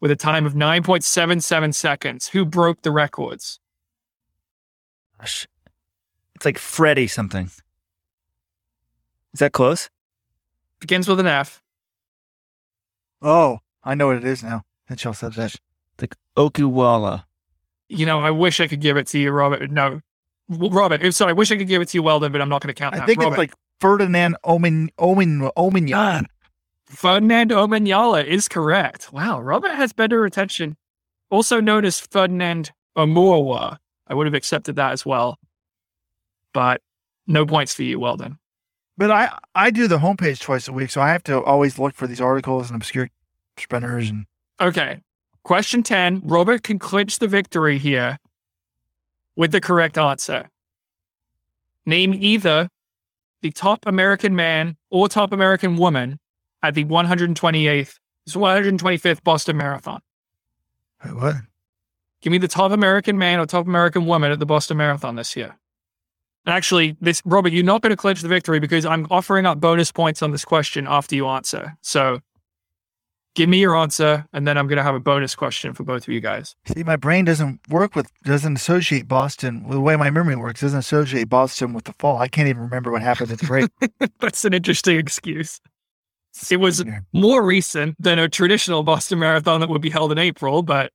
with a time of 9.77 seconds. Who broke the records? Gosh. It's like Freddy something. Is that close? Begins with an F. Oh, I know what it is now. That y'all said that. It's like Okuwala. You know, I wish I could give it to you, Robert. No, Well, Robert. Oh, sorry. I wish I could give it to you, Weldon, but I'm not going to count that. I that. think Robert. it's like Ferdinand Omen Omen Omenyan. Ferdinand Omanyala is correct. Wow, Robert has better retention. Also known as Ferdinand Omuawa. I would have accepted that as well. But no points for you, Weldon. But I I do the homepage twice a week, so I have to always look for these articles and obscure sprinters and Okay. Question 10. Robert can clinch the victory here with the correct answer. Name either the top American man or top American woman at the 128th, 125th Boston Marathon. Wait, what? Give me the top American man or top American woman at the Boston Marathon this year. And actually, this Robert, you're not going to clinch the victory because I'm offering up bonus points on this question after you answer. So Give me your answer, and then I'm going to have a bonus question for both of you guys. See, my brain doesn't work with, doesn't associate Boston, with the way my memory works, doesn't associate Boston with the fall. I can't even remember what happened at the break. [LAUGHS] That's an interesting excuse. It was more recent than a traditional Boston Marathon that would be held in April, but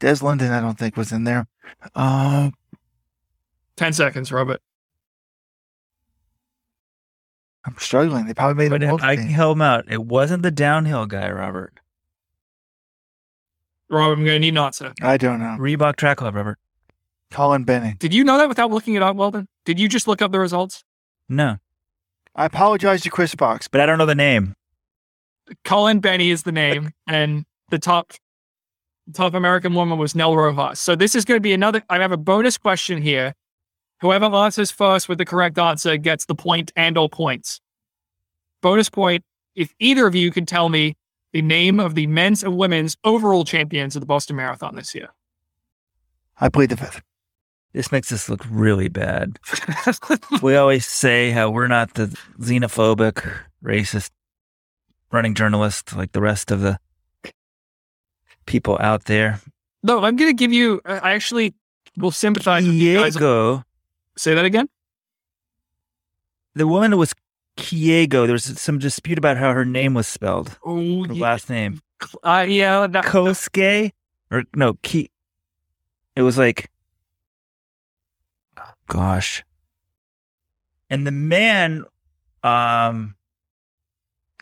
Des Linden, I don't think, was in there. Uh, 10 seconds, Robert. I'm struggling. They probably made But it. I can help him out. It wasn't the downhill guy, Robert. Robert, I'm going to need an answer. I don't know. Reebok Track Club, Robert. Colin Bennie. Did you know that without looking it up, Weldon? Did you just look up the results? No, I apologize to Chris Fox. but I don't know the name. Colin Bennie is the name, and the top top American woman was Nell Rojas. So this is going to be another. I have a bonus question here. Whoever answers first with the correct answer gets the point and all points. Bonus point if either of you can tell me the name of the men's and women's overall champions of the Boston Marathon this year. I plead the fifth. This makes us look really bad. [LAUGHS] we always say how we're not the xenophobic, racist running journalist like the rest of the people out there. no, I'm going to give you. Uh, I actually will sympathize with you guys. Kiego, Say that again. the woman was Kiego. There was some dispute about how her name was spelled. Oh, Her yeah. last name. Uh, yeah that, Kosuke? Or no, Ki. It was like, oh, gosh. And the man, um,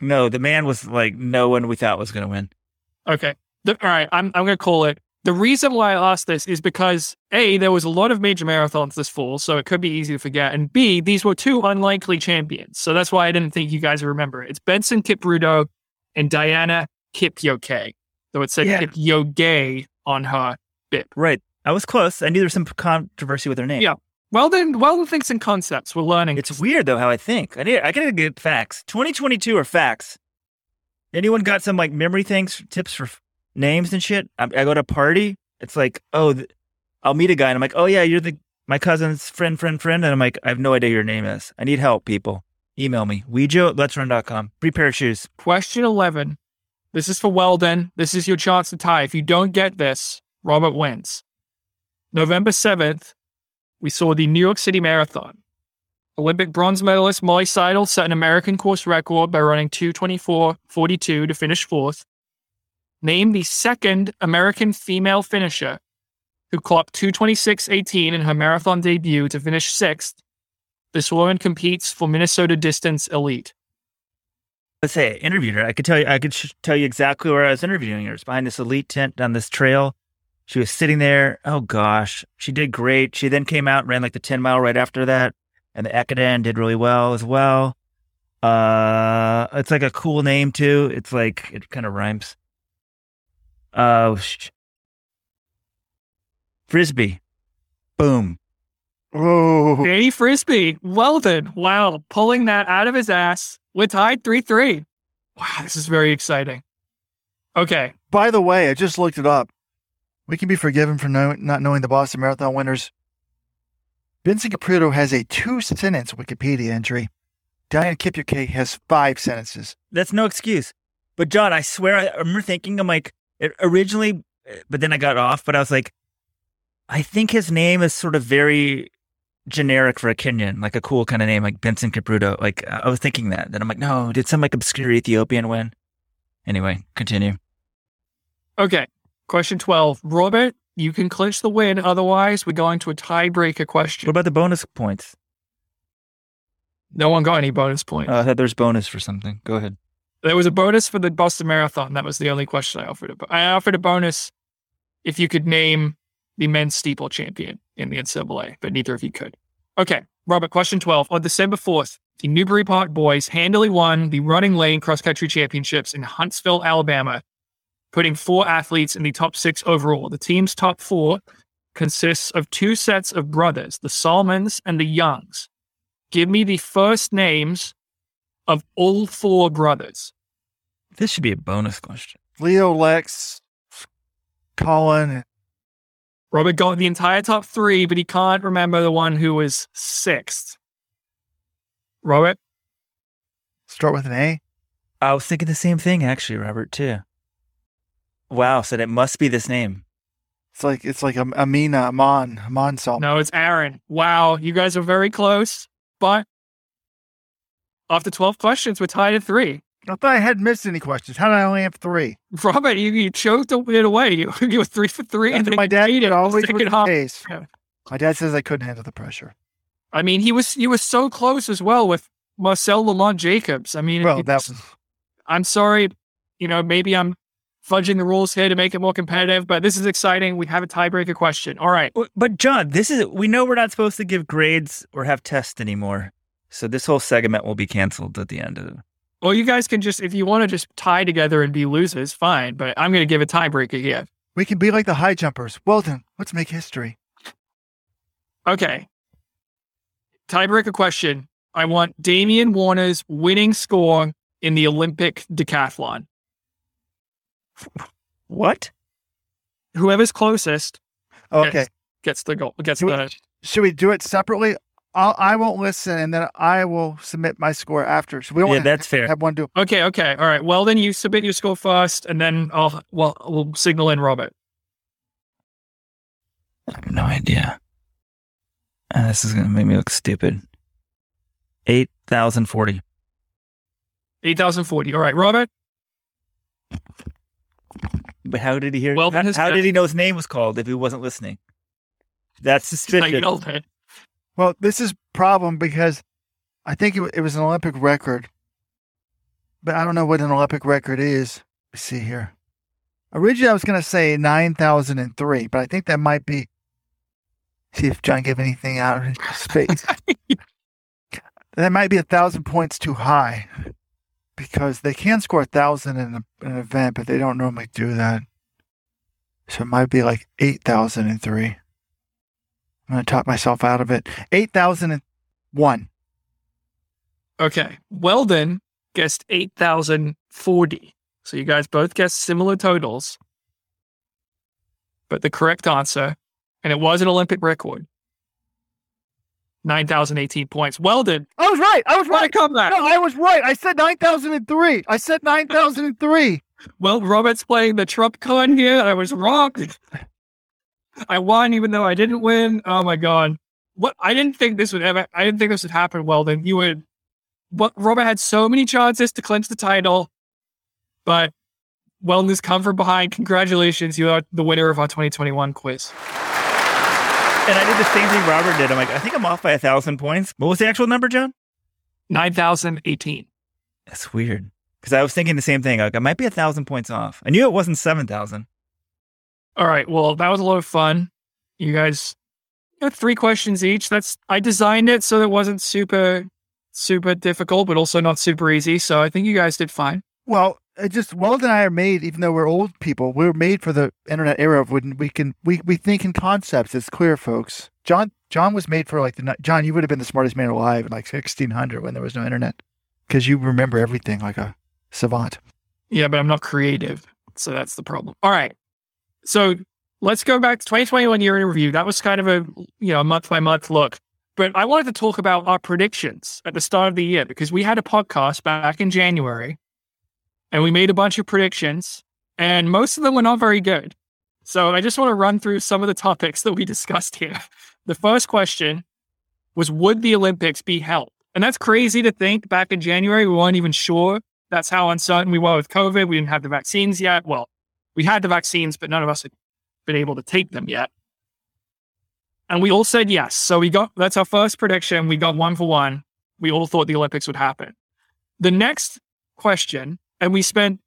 no, the man was like no one we thought was going to win. Okay. All right. I'm, I'm going to call it. The reason why I asked this is because A, there was a lot of major marathons this fall, so it could be easy to forget. And B, these were two unlikely champions. So that's why I didn't think you guys would remember it. It's Benson Kipruto and Diana Kipyokei. Though it said Yeah. Kipyoge on her bib. Right. I was close. I knew there was some controversy with her name. Yeah. Well then, well then thinks and concepts. We're learning. It's weird though how I think. I need. I gotta get facts. 2022 are facts. Anyone got some like memory things, tips for names and shit? I, I go to a party. It's like, oh, th- I'll meet a guy, and I'm like, oh yeah, you're the my cousin's friend, friend, friend, and I'm like, I have no idea your name is. I need help, people. Email me. Wejo at let'srun.com. Free pair of shoes. Question 11. This is for Weldon. This is your chance to tie. If you don't get this, Robert wins. November 7th, we saw the New York City Marathon. Olympic bronze medalist Molly Seidel set an American course record by running 224.42 to finish fourth. Named the second American female finisher who clocked 226.18 in her marathon debut to finish sixth. This woman competes for Minnesota Distance Elite. Let's say I interviewed her. I could tell you. I could sh- tell you exactly where I was interviewing her. It's behind this elite tent down this trail. She was sitting there. Oh gosh, she did great. She then came out and ran like the ten mile right after that, and the Ekiden did really well as well. Uh, it's like a cool name too. It's like it kind of rhymes. Oh, sh- frisbee, boom. Oh, Danny Frisbie, Weldon. Wow, pulling that out of his ass. We're tied 3 3. Wow, this is very exciting. Okay. by the way, I just looked it up. We can be forgiven for know, not knowing the Boston Marathon winners. Vincent Caputo has a two sentence Wikipedia entry. Diane Kipyuke has five sentences. That's no excuse. But John, I swear, I I remember thinking, I'm like, it originally, eh, but then I got off. But I was like, I think his name is sort of very generic for a Kenyan, like a cool kind of name, like Benson Kipruto. Like I was thinking that. Then I'm like, no, did some like obscure Ethiopian win? Anyway, continue. Okay. Question 12. Robert, you can clinch the win. Otherwise, we're going to a tiebreaker question. What about the bonus points? No one got any bonus point. Oh, I thought there's bonus for something. Go ahead. There was a bonus for the Boston Marathon. That was the only question I offered. I offered a bonus if you could name the men's steeple champion in the NCAA, but neither of you could. Okay, Robert, question 12. On December 4th, the Newbury Park boys handily won the running lane cross country championships in Huntsville, Alabama, putting four athletes in the top six overall. The team's top four consists of two sets of brothers, the Sahlmans and the Youngs. Give me the first names of all four brothers. This should be a bonus question. Leo, Lex, Colin, Robert got the entire top three, but he can't remember the one who was sixth. Robert, start with an A. I was thinking the same thing, actually, Robert, too. Wow, so it must be this name. It's like it's like Amina Aman Aman song. No, it's Aaron. Wow, you guys are very close, but after 12 questions, we're tied at three. I thought I hadn't missed any questions. How did I only have three? Robert, you, you choked it away. You, [LAUGHS] you were three for three, and my dad cheated always was second the half. case. Yeah. My dad says I couldn't handle the pressure. I mean, he was you were so close as well with Marcell Lamont Jacobs. I mean, Well, it's- that was I'm sorry, you know, maybe I'm fudging the rules here to make it more competitive, but this is exciting. We have a tiebreaker question. All right. But John, this is we know we're not supposed to give grades or have tests anymore. So this whole segment will be canceled at the end of it. Well, you guys can just, if you want to just tie together and be losers, fine. But I'm going to give a tiebreaker here. we can be like the high jumpers. Well done. Let's make history. Okay. Tiebreaker question. I want Damian Warner's winning score in the Olympic decathlon. [LAUGHS] What? Whoever's closest Okay. Yes. gets the goal. Gets Do the. it. Should we do it separately? I'll, I won't listen, and then I will submit my score after. So we don't Yeah, wanna that's fair. have one do. Okay. Okay. All right. Well, then you submit your score first, and then I'll well we'll signal in Robert. I have no idea. Uh, this is gonna make me look stupid. Eight thousand forty. Eight thousand forty. All right, Robert. But how did he hear? Well, how, his- how did he know his name was called if he wasn't listening? That's I suspicious. yelled it. Well, this is problem because I think it, it was an Olympic record, but I don't know what an Olympic record is. Let's see here. Originally, I was going to say 9,003, but I think that might be. See if John gave anything out in space. [LAUGHS] that might be a thousand points too high because they can score a thousand in, a, in an event, but they don't normally do that. So it might be like 8,003. I'm going to talk myself out of it. 8,001. Okay. Weldon guessed 8,040. So you guys both guessed similar totals. But the correct answer, and it was an Olympic record, 9,018 points. Weldon, I was right. I was right. comeback. No, I was right. I said 9,003. I said 9,003. Well, Robert's playing the Trump card here. I was wrong. I won even though I didn't win. Oh my God. What I didn't think this would ever, I didn't think this would happen. well then you would, what Robert had so many chances to clinch the title, but wellness come from behind. Congratulations. You are the winner of our 2021 quiz. and I did the same thing Robert did. I'm like, I think I'm off by a thousand points. What was the actual number, John? 9,018. That's weird. Because I was thinking the same thing. Like, I might be a thousand points off. I knew it wasn't seven thousand. All right. Well, that was a lot of fun. You guys three questions each. That's I designed it so it wasn't super, super difficult, but also not super easy. So I think you guys did fine. Well, it just Weldon and I are made, even though we're old people, we're made for the internet era of when we can we, we think in concepts. It's clear, folks. John John was made for like the John. You would have been the smartest man alive in like 1600 when there was no internet, because you remember everything like a savant. Yeah, but I'm not creative. So that's the problem. All right. So let's go back to 2021 year in review. That was kind of a you know month by month look. But I wanted to talk about our predictions at the start of the year because we had a podcast back in January and we made a bunch of predictions and most of them were not very good. So I just want to run through some of the topics that we [LAUGHS] discussed here. The first question was Would the Olympics be held? And that's crazy to think back in January. We weren't even sure. That's how uncertain we were with COVID. We didn't have the vaccines yet. Well, we had the vaccines, but none of us had been able to take them yet. And we all said yes. So we got that's our first prediction. We got one for one. We all thought the Olympics would happen. The next question, and we spent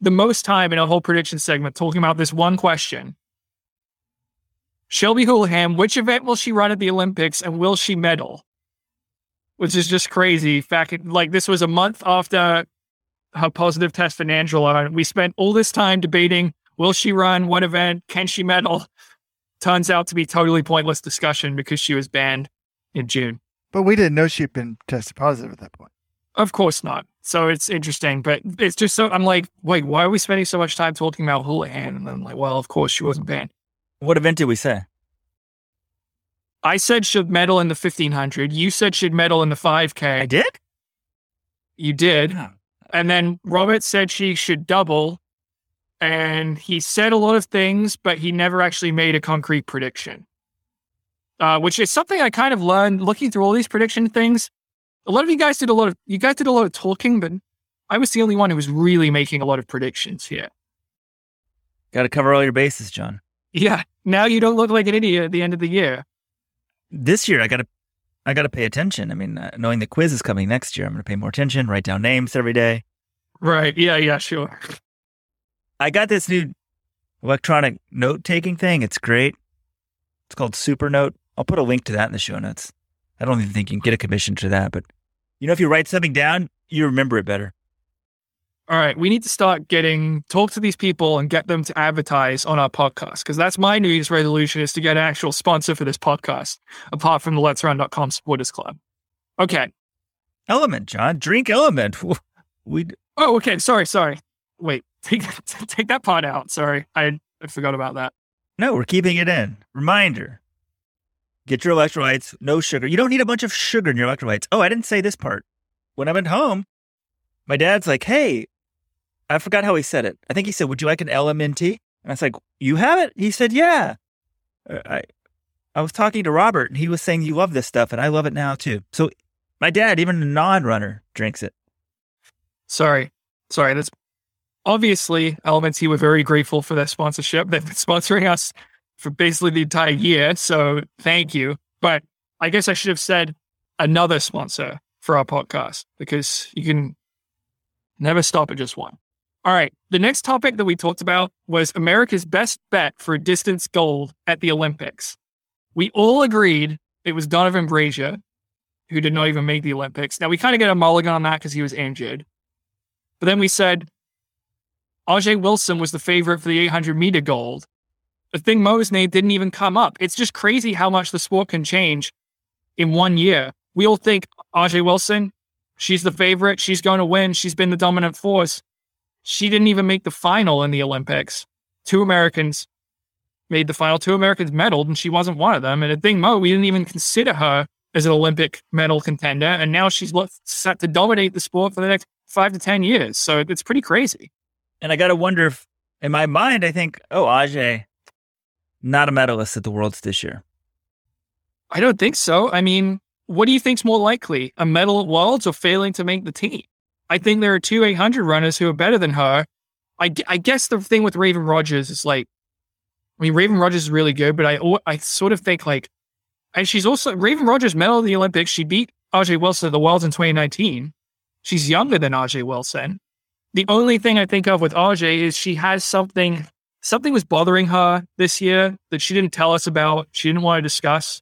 the most time in our whole prediction segment talking about this one question. Shelby Houlihan, which event will she run at the Olympics and will she medal? Which is just crazy. Fact, like this was a month after her positive test for Angela. We spent all this time debating will she run, what event, can she medal? Turns out to be totally pointless discussion because she was banned in June. But we didn't know she'd been tested positive at that point. Of course not. So it's interesting, but it's just so I'm like, wait, why are we spending so much time talking about Houlihan? And I'm like, well, of course she wasn't banned. What event did we say? I said she'd medal in the 1500. You said she'd medal in the 5K. I did. You did. Yeah. And then Robert said she should double. And he said a lot of things, but he never actually made a concrete prediction. Uh, which is something I kind of learned looking through all these prediction things. A lot of you guys did a lot of you guys did a lot of talking, but I was the only one who was really making a lot of predictions here. Got to cover all your bases, John. Yeah. Now you don't look like an idiot at the end of the year. This year, I got to, I got to pay attention. I mean, uh, knowing the quiz is coming next year, I'm going to pay more attention. Write down names every day. Right. Yeah. Yeah. Sure. I got this new electronic note taking thing. It's great. It's called Supernote. I'll put a link to that in the show notes. I don't even think you can get a commission to that, but you know, if you write something down, you remember it better. All right, we need to start getting talk to these people and get them to advertise on our podcast because that's my New Year's resolution is to get an actual sponsor for this podcast apart from the Let's Run.com supporters club. Okay. LMNT, John. Drink LMNT. [LAUGHS] We Oh, okay. Sorry, sorry. Wait, [LAUGHS] take take that part out. Sorry, I, I forgot about that. No, we're keeping it in. Reminder. Get your electrolytes, no sugar. You don't need a bunch of sugar in your electrolytes. Oh, I didn't say this part. When I went home, my dad's like, hey, I forgot how he said it. I think he said, would you like an LMNT? And I was like, you have it? He said, yeah. Uh, I, I was talking to Robert and he was saying, you love this stuff and I love it now too. So my dad, even a non runner, drinks it. Sorry, sorry. That's obviously LMNT. We're very grateful for their sponsorship. They've been [LAUGHS] sponsoring us for basically the entire year. So thank you. But I guess I should have said another sponsor for our podcast because you can never stop at just one. All right. The next topic that we talked about was America's best bet for distance gold at the Olympics. We all agreed it was Donavan Brazier, who did not even make the Olympics. Now, we kind of get a mulligan on that because he was injured. But then we said Ajeé Wilson was the favorite for the 800 meter gold. The Athing Mu's name didn't even come up. It's just crazy how much the sport can change in one year. We all think Ajeé Wilson, she's the favorite. She's going to win. She's been the dominant force. She didn't even make the final in the Olympics. Two Americans made the final. Two Americans medaled, and she wasn't one of them. And the Athing Mu, we didn't even consider her as an Olympic medal contender, and now she's set to dominate the sport for the next five to ten years. So it's pretty crazy. And I got to wonder if, in my mind, I think, oh, Ajeé, not a medalist at the Worlds this year. I don't think so. I mean, what do you think's more likely, a medal at Worlds or failing to make the team? I think there are two 800 runners who are better than her. I, I guess the thing with Raevyn Rogers is like, I mean, Raevyn Rogers is really good, but I I sort of think like, and she's also Raevyn Rogers medal at the Olympics. She beat Ajeé Wilson at the Worlds in 2019. She's younger than Ajeé Wilson. The only thing I think of with Ajeé is she has something something was bothering her this year that she didn't tell us about. She didn't want to discuss.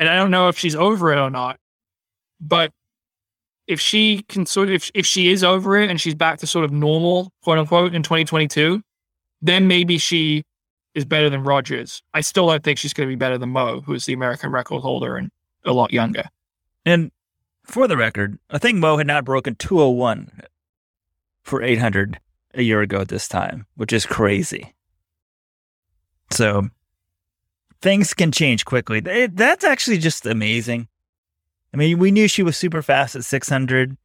And I don't know if she's over it or not. But if she can sort of, if, if she is over it and she's back to sort of normal, quote unquote, in 2022, then maybe she is better than Rogers. I still don't think she's going to be better than Mu, who's the American record holder and a lot younger. And for the record, I think Mu had not broken 201 for 800 a year ago at this time, which is crazy. So things can change quickly. That's actually just amazing. I mean, we knew she was super fast at 600,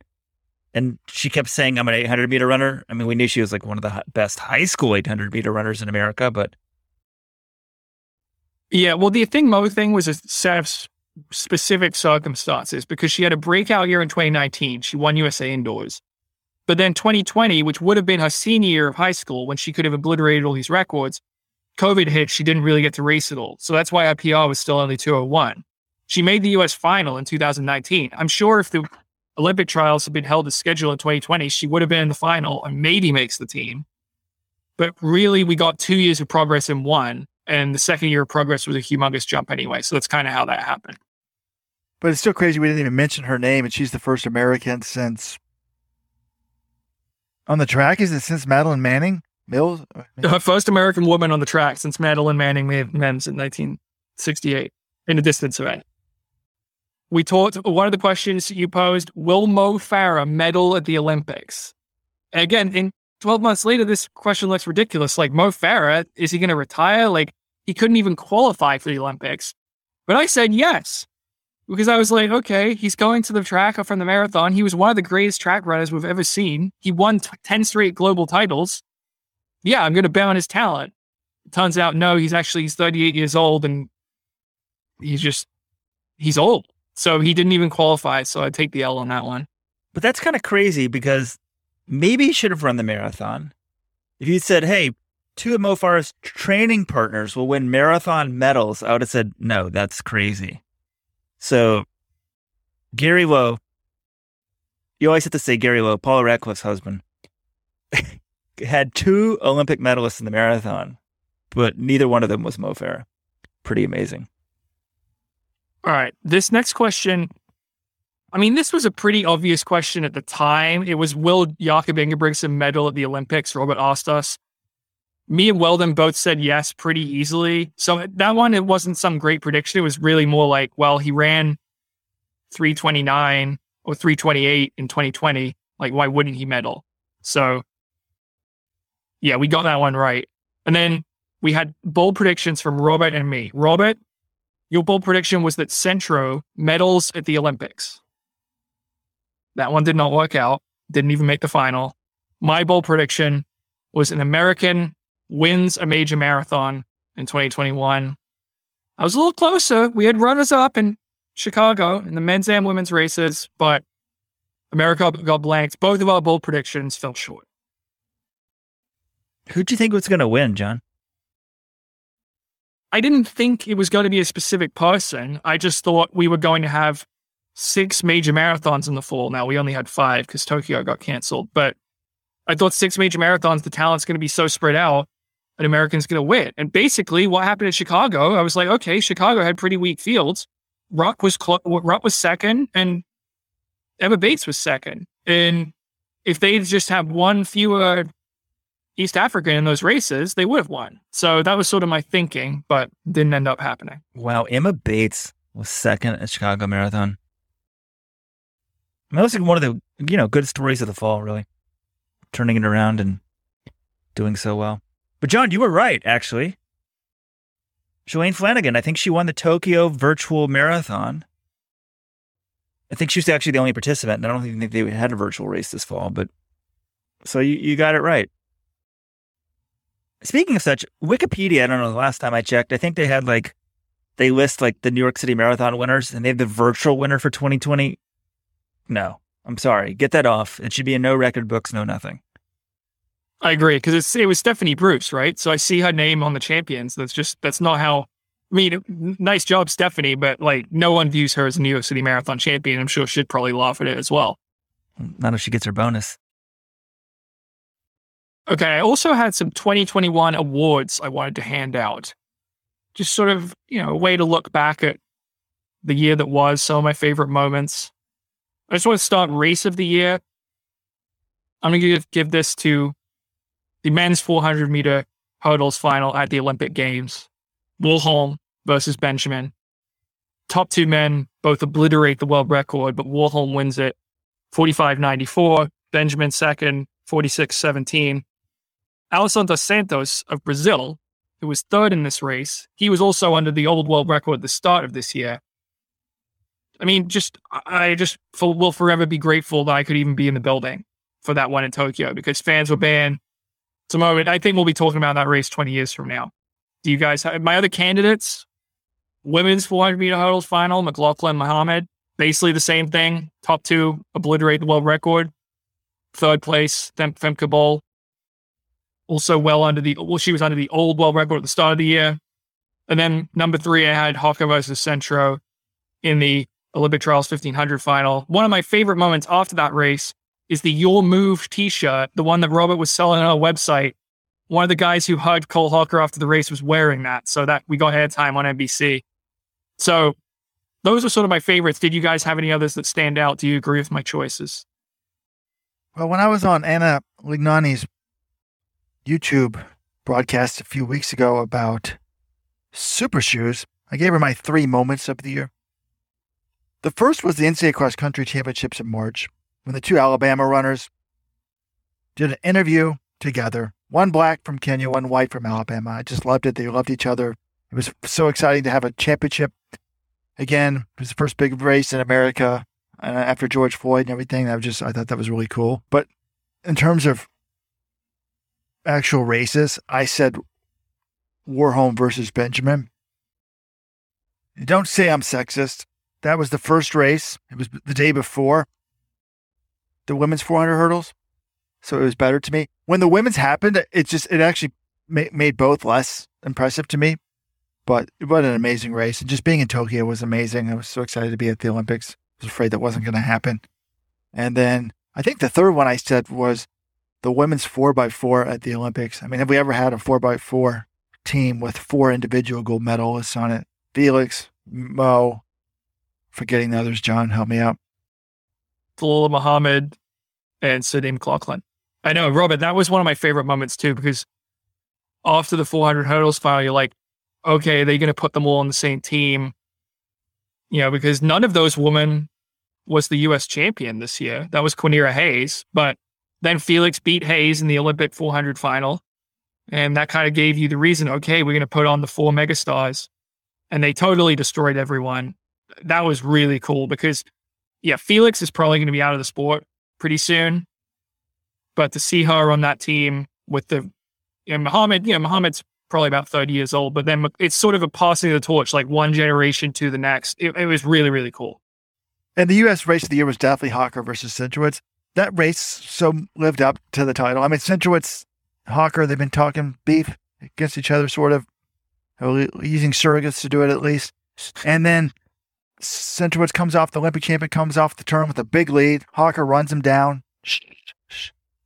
and she kept saying, I'm an 800 meter runner. I mean, we knew she was like one of the best high school 800 meter runners in America, but. Yeah, well, the Athing Mu thing was a set of specific circumstances because she had a breakout year in 2019. She won USA Indoors. But then 2020, which would have been her senior year of high school when she could have obliterated all these records, COVID hit. She didn't really get to race at all. So that's why her PR was still only 201. She made the US final in 2019. I'm sure if the Olympic trials had been held as scheduled in 2020, she would have been in the final and maybe makes the team. But really, we got two years of progress in one. And the second year of progress was a humongous jump anyway. So that's kind of how that happened. But it's still crazy we didn't even mention her name, and she's the first American since on the track. Is it since Madeline Manning Mims? Her first American woman on the track since Madeline Manning made men's in 1968 in a distance event. We talked. One of the questions you posed: Will Mo Farah medal at the Olympics? And again, in 12 months later, this question looks ridiculous. Like Mo Farah, is he going to retire? Like he couldn't even qualify for the Olympics. But I said yes because I was like, okay, he's going to the track from the marathon. He was one of the greatest track runners we've ever seen. He won t- 10 straight global titles. Yeah, I'm going to bet on his talent. Turns out, no, he's actually he's 38 years old and he's just, he's old. So he didn't even qualify. So I take the L on that one. But that's kind of crazy because maybe he should have run the marathon. If you said, hey, two of Mo Farah's training partners will win marathon medals, I would have said, no, that's crazy. So Gary Lough, you always have to say Gary Lough, Paula Radcliffe's husband, [LAUGHS] had two Olympic medalists in the marathon, but neither one of them was Mo Farah. Pretty amazing. All right. This next question, I mean, this was a pretty obvious question at the time. It was Will Jakob Ingebrigtsen medal at the Olympics? Robert asked us. Me and Weldon both said yes pretty easily. So that one, it wasn't some great prediction. It was really more like, well, he ran 329 or 328 in 2020. Like, why wouldn't he medal? So, yeah, we got that one right. And then we had bold predictions from Robert and me. Robert, your bold prediction was that Centro medals at the Olympics. That one did not work out, didn't even make the final. My bold prediction was an American wins a major marathon in 2021. I was a little closer. We had runners up in Chicago in the men's and women's races, but America got blanked. Both of our bold predictions fell short. Who do you think was going to win, John? I didn't think it was going to be a specific person. I just thought we were going to have six major marathons in the fall. Now we only had five because Tokyo got canceled, but I thought six major marathons, the talent's going to be so spread out, an American's going to win. And basically, what happened in Chicago, I was like, okay, Chicago had pretty weak fields. Rock was cl- Rupp was second, and Emma Bates was second. And if they just have one fewer East African in those races, they would have won. So that was sort of my thinking, but didn't end up happening. Wow, Emma Bates was second at Chicago Marathon. I mean, that was like one of the you know good stories of the fall, really, turning it around and doing so well. But John, you were right, actually. Shalane Flanagan, I think she won the Tokyo Virtual Marathon. I think she was actually the only participant. I don't think they had a virtual race this fall, but so you, you got it right. Speaking of such, Wikipedia, I don't know, the last time I checked, I think they had like, they list like the New York City Marathon winners and they have the virtual winner for 2020. No, I'm sorry. Get that off. It should be in no record books, no nothing. I agree because it was Stephanie Bruce, right? So I see her name on the champions. That's just that's not how. I mean, nice job, Stephanie, but like no one views her as a New York City Marathon champion. I'm sure she'd probably laugh at it as well. Not if she gets her bonus. Okay, I also had some 2021 awards I wanted to hand out. Just sort of, you know, a way to look back at the year that was, some of my favorite moments. I just want to start race of the year. I'm going to give, give this to the men's 400 meter hurdles final at the Olympic Games. Warholm versus Benjamin. Top two men both obliterate the world record, but Warholm wins it 45.94. Benjamin second, 46.17. Alisson dos Santos of Brazil, who was third in this race, he was also under the old world record at the start of this year. I mean, just I just will forever be grateful that I could even be in the building for that one in Tokyo because fans were banned. It's a moment I think we'll be talking about that race 20 years from now. Do you guys have my other candidates? Women's 400 meter hurdles final, McLaughlin Muhammad, basically the same thing. Top two obliterate the world record. Third place, Femke Bol, also well under the well, she was under the old world record at the start of the year. And then number three, I had Hocker versus Centro in the Olympic Trials 1500 final. One of my favorite moments after that race is the Your Move t-shirt, the one that Robert was selling on our website. One of the guys who hugged Cole Hocker after the race was wearing that. So that we got airtime on NBC. So those are sort of my favorites. Did you guys have any others that stand out? Do you agree with my choices? Well, when I was on Anna Lignani's YouTube broadcast a few weeks ago about super shoes, I gave her my three moments of the year. The first was the NCAA Cross Country Championships in March, when the two Alabama runners did an interview together. One black from Kenya, one white from Alabama. I just loved it. They loved each other. It was so exciting to have a championship Again, it was the first big race in America uh, after George Floyd and everything. I just, I thought that was really cool. But in terms of actual races, I said Warholm versus Benjamin. Don't say I'm sexist. That was the first race. It was the day before the women's 400 hurdles. So it was better to me. When the women's happened, it just, it actually made both less impressive to me. But what an amazing race. And just being in Tokyo was amazing. I was so excited to be at the Olympics. I was afraid that wasn't going to happen. And then I think the third one I said was the women's 4x4 at the Olympics. I mean, have we ever had a 4x4 team with four individual gold medalists on it? Felix, Mu, forgetting the others. John, help me out. Dalilah Muhammad and Sydney McLaughlin. I know, Robert, that was one of my favorite moments too, because after the 400 hurdles final, you're like, okay, they're going to put them all on the same team. You know, because none of those women was the U.S. champion this year. That was Quanera Hayes. But then Felix beat Hayes in the Olympic 400 final. And that kind of gave you the reason, okay, we're going to put on the four megastars. And they totally destroyed everyone. That was really cool because, yeah, Felix is probably going to be out of the sport pretty soon. But to see her on that team with the you know, Muhammad, you know, Muhammad's probably about 30 years old, but then it's sort of a passing of the torch, like one generation to the next. It, it was really, really cool. And the U.S. race of the year was definitely Hocker versus Centrowitz. That race so lived up to the title. I mean, Centrowitz, Hocker, they've been talking beef against each other, sort of using surrogates to do it at least. And then Centrowitz comes off, the Olympic champion comes off the turn with a big lead. Hocker runs him down,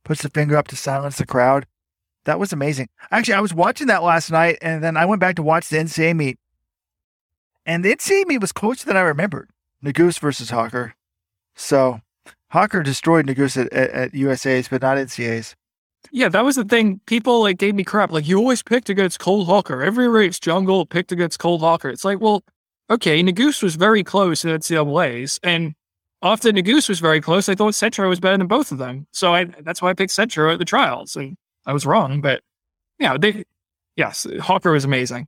puts the finger up to silence the crowd. That was amazing. Actually, I was watching that last night, and then I went back to watch the NCAA meet. And the NCAA meet was closer than I remembered. Nuguse versus Hocker. So Hocker destroyed Nuguse at, at, at USA's, but not NCAA's. Yeah, that was the thing. People like gave me crap. Like you always picked against Cole Hocker. Every race, Jungle picked against Cole Hocker. It's like, well, okay, Nuguse was very close in NCAA's, and after Nuguse was very close, I thought Centro was better than both of them. So I that's why I picked Centro at the trials. And I was wrong, but yeah, they, yes, Hocker was amazing.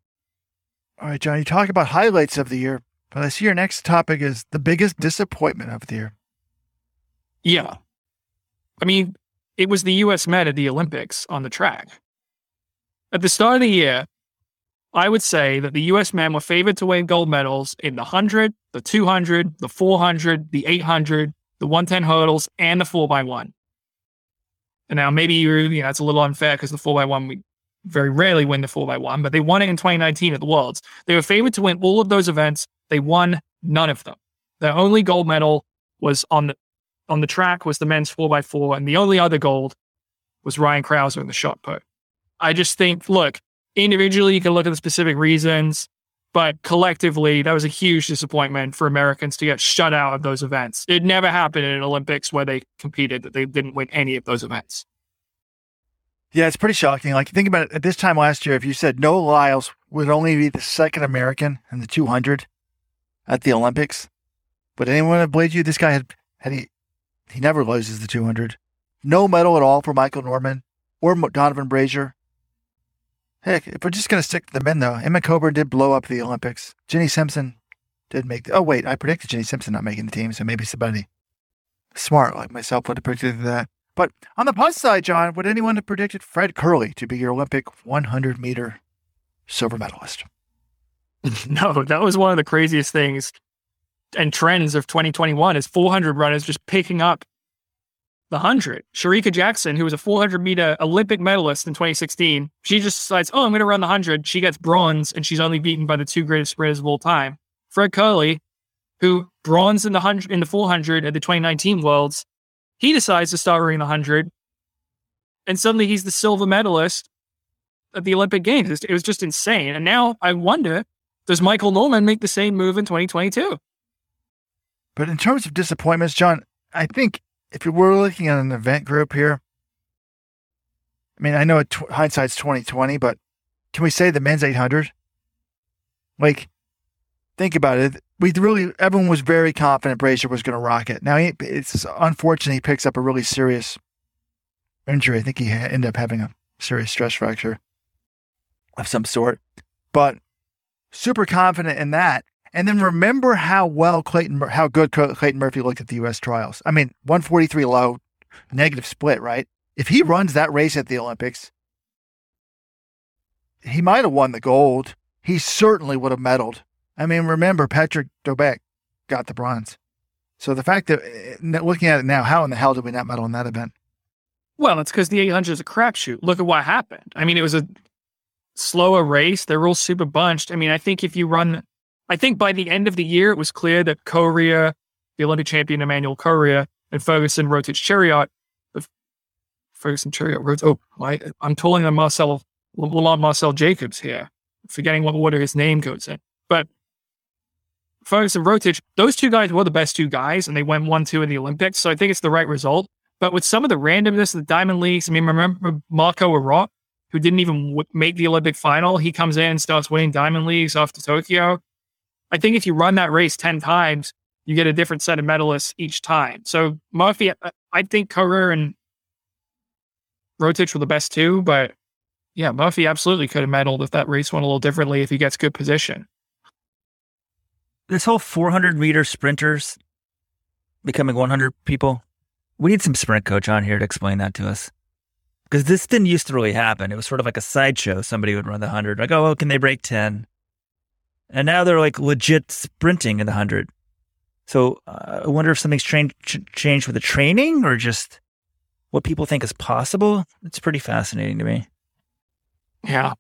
All right, John, you talk about highlights of the year, but I see your next topic is the biggest disappointment of the year. Yeah. I mean, it was the US Met at the Olympics on the track. At the start of the year, I would say that the US men were favored to win gold medals in the 100, the 200, the 400, the 800, the 110 hurdles, and the 4x1. And now maybe you're, you know, it's a little unfair because the 4x1, we very rarely win the 4x1, but they won it in 2019 at the Worlds. They were favored to win all of those events. They won none of them. Their only gold medal was on the on the track was the men's 4x4, and the only other gold was Ryan Crouser in the shot put. I just think, look, individually, you can look at the specific reasons. But collectively, that was a huge disappointment for Americans to get shut out of those events. It never happened in Olympics where they competed that they didn't win any of those events. Yeah, it's pretty shocking. Like, think about it. At this time last year, if you said Noah Lyles would only be the second American in the 200 at the Olympics, would anyone have believed you? This guy had, had he, he never loses the 200. No medal at all for Michael Norman or Donavan Brazier. Heck, if we're just going to stick to the men, though, Emma Coburn did blow up the Olympics. Jenny Simpson did make. The, oh wait, I predicted Jenny Simpson not making the team, so maybe somebody smart like myself would have predicted that. But on the plus side, John, would anyone have predicted Fred Kerley to be your Olympic 100 meter silver medalist? [LAUGHS] no, that was one of the craziest things and trends of 2021 is 400 runners just picking up the 100. Shericka Jackson, who was a 400 meter Olympic medalist in 2016, she just decides, oh, I'm going to run the 100. She gets bronze, and she's only beaten by the two greatest sprinters of all time. Fred Kerley, who bronze in the 100 in the 400 at the 2019 Worlds, he decides to start running the 100, and suddenly he's the silver medalist at the Olympic Games. It was just insane. And now I wonder, does Michael Norman make the same move in 2022? But in terms of disappointments, John, I think if you were looking at an event group here, I mean, I know it, hindsight's twenty twenty, but can we say the men's eight hundred? Like, think about it. We really everyone was very confident Brazier was going to rock it. Now he, it's unfortunate he picks up a really serious injury. I think he ended up having a serious stress fracture of some sort, but super confident in that. And then remember how well Clayton, how good Clayton Murphy looked at the U.S. trials. I mean, 143 low, negative split, right? If he runs that race at the Olympics, he might have won the gold. He certainly would have medaled. I mean, remember, Patryk Dobek got the bronze. So the fact that eh, looking at it now, how in the hell did we not medal in that event? Well, it's because the 800 is a crapshoot. Look at what happened. I mean, it was a slower race. They're all super bunched. I mean, I think if you run, I think by the end of the year, it was clear that Korir, the Olympic champion Emmanuel Korir, and Ferguson Rotich Cheruiyot, Ferguson Cheruiyot wrote, oh, my, I'm tolling on Marcell, Lamont Marcell Jacobs here, forgetting what order his name goes in. But Ferguson Rotich, those two guys were the best two guys, and they went one, two in the Olympics. So I think it's the right result. But with some of the randomness of the Diamond Leagues, I mean, remember Marco Arop, who didn't even w- make the Olympic final? He comes in and starts winning Diamond Leagues after Tokyo. I think if you run that race 10 times, you get a different set of medalists each time. So Murphy, I think Korir and Rotich were the best two, but yeah, Murphy absolutely could have medaled if that race went a little differently if he gets good position. This whole 400 meter sprinters becoming 100 people, we need some sprint coach on here to explain that to us. Because this didn't used to really happen. It was sort of like a sideshow. Somebody would run the 100, like, oh, well, can they break 10? And now they're like legit sprinting in the 100. So uh, I wonder if something's tra- ch- changed with the training or just what people think is possible. It's pretty fascinating to me. Yeah.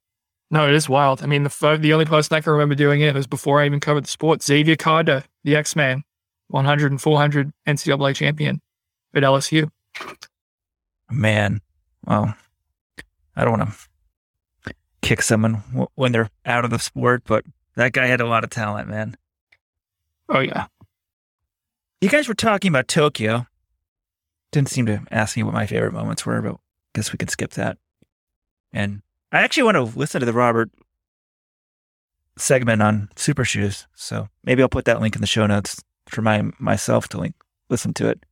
No, it is wild. I mean, the the only person I can remember doing it was before I even covered the sport. Xavier Carter, the X Man, 100 and 400 NCAA champion at LSU. Man, well, I don't want to kick someone w- when they're out of the sport, but that guy had a lot of talent, man. Oh yeah. You guys were talking about Tokyo. Didn't seem to ask me what my favorite moments were, but I guess we can skip that. And I actually want to listen to the Robert segment on Super Shoes, so maybe I'll put that link in the show notes for my myself to link listen to it.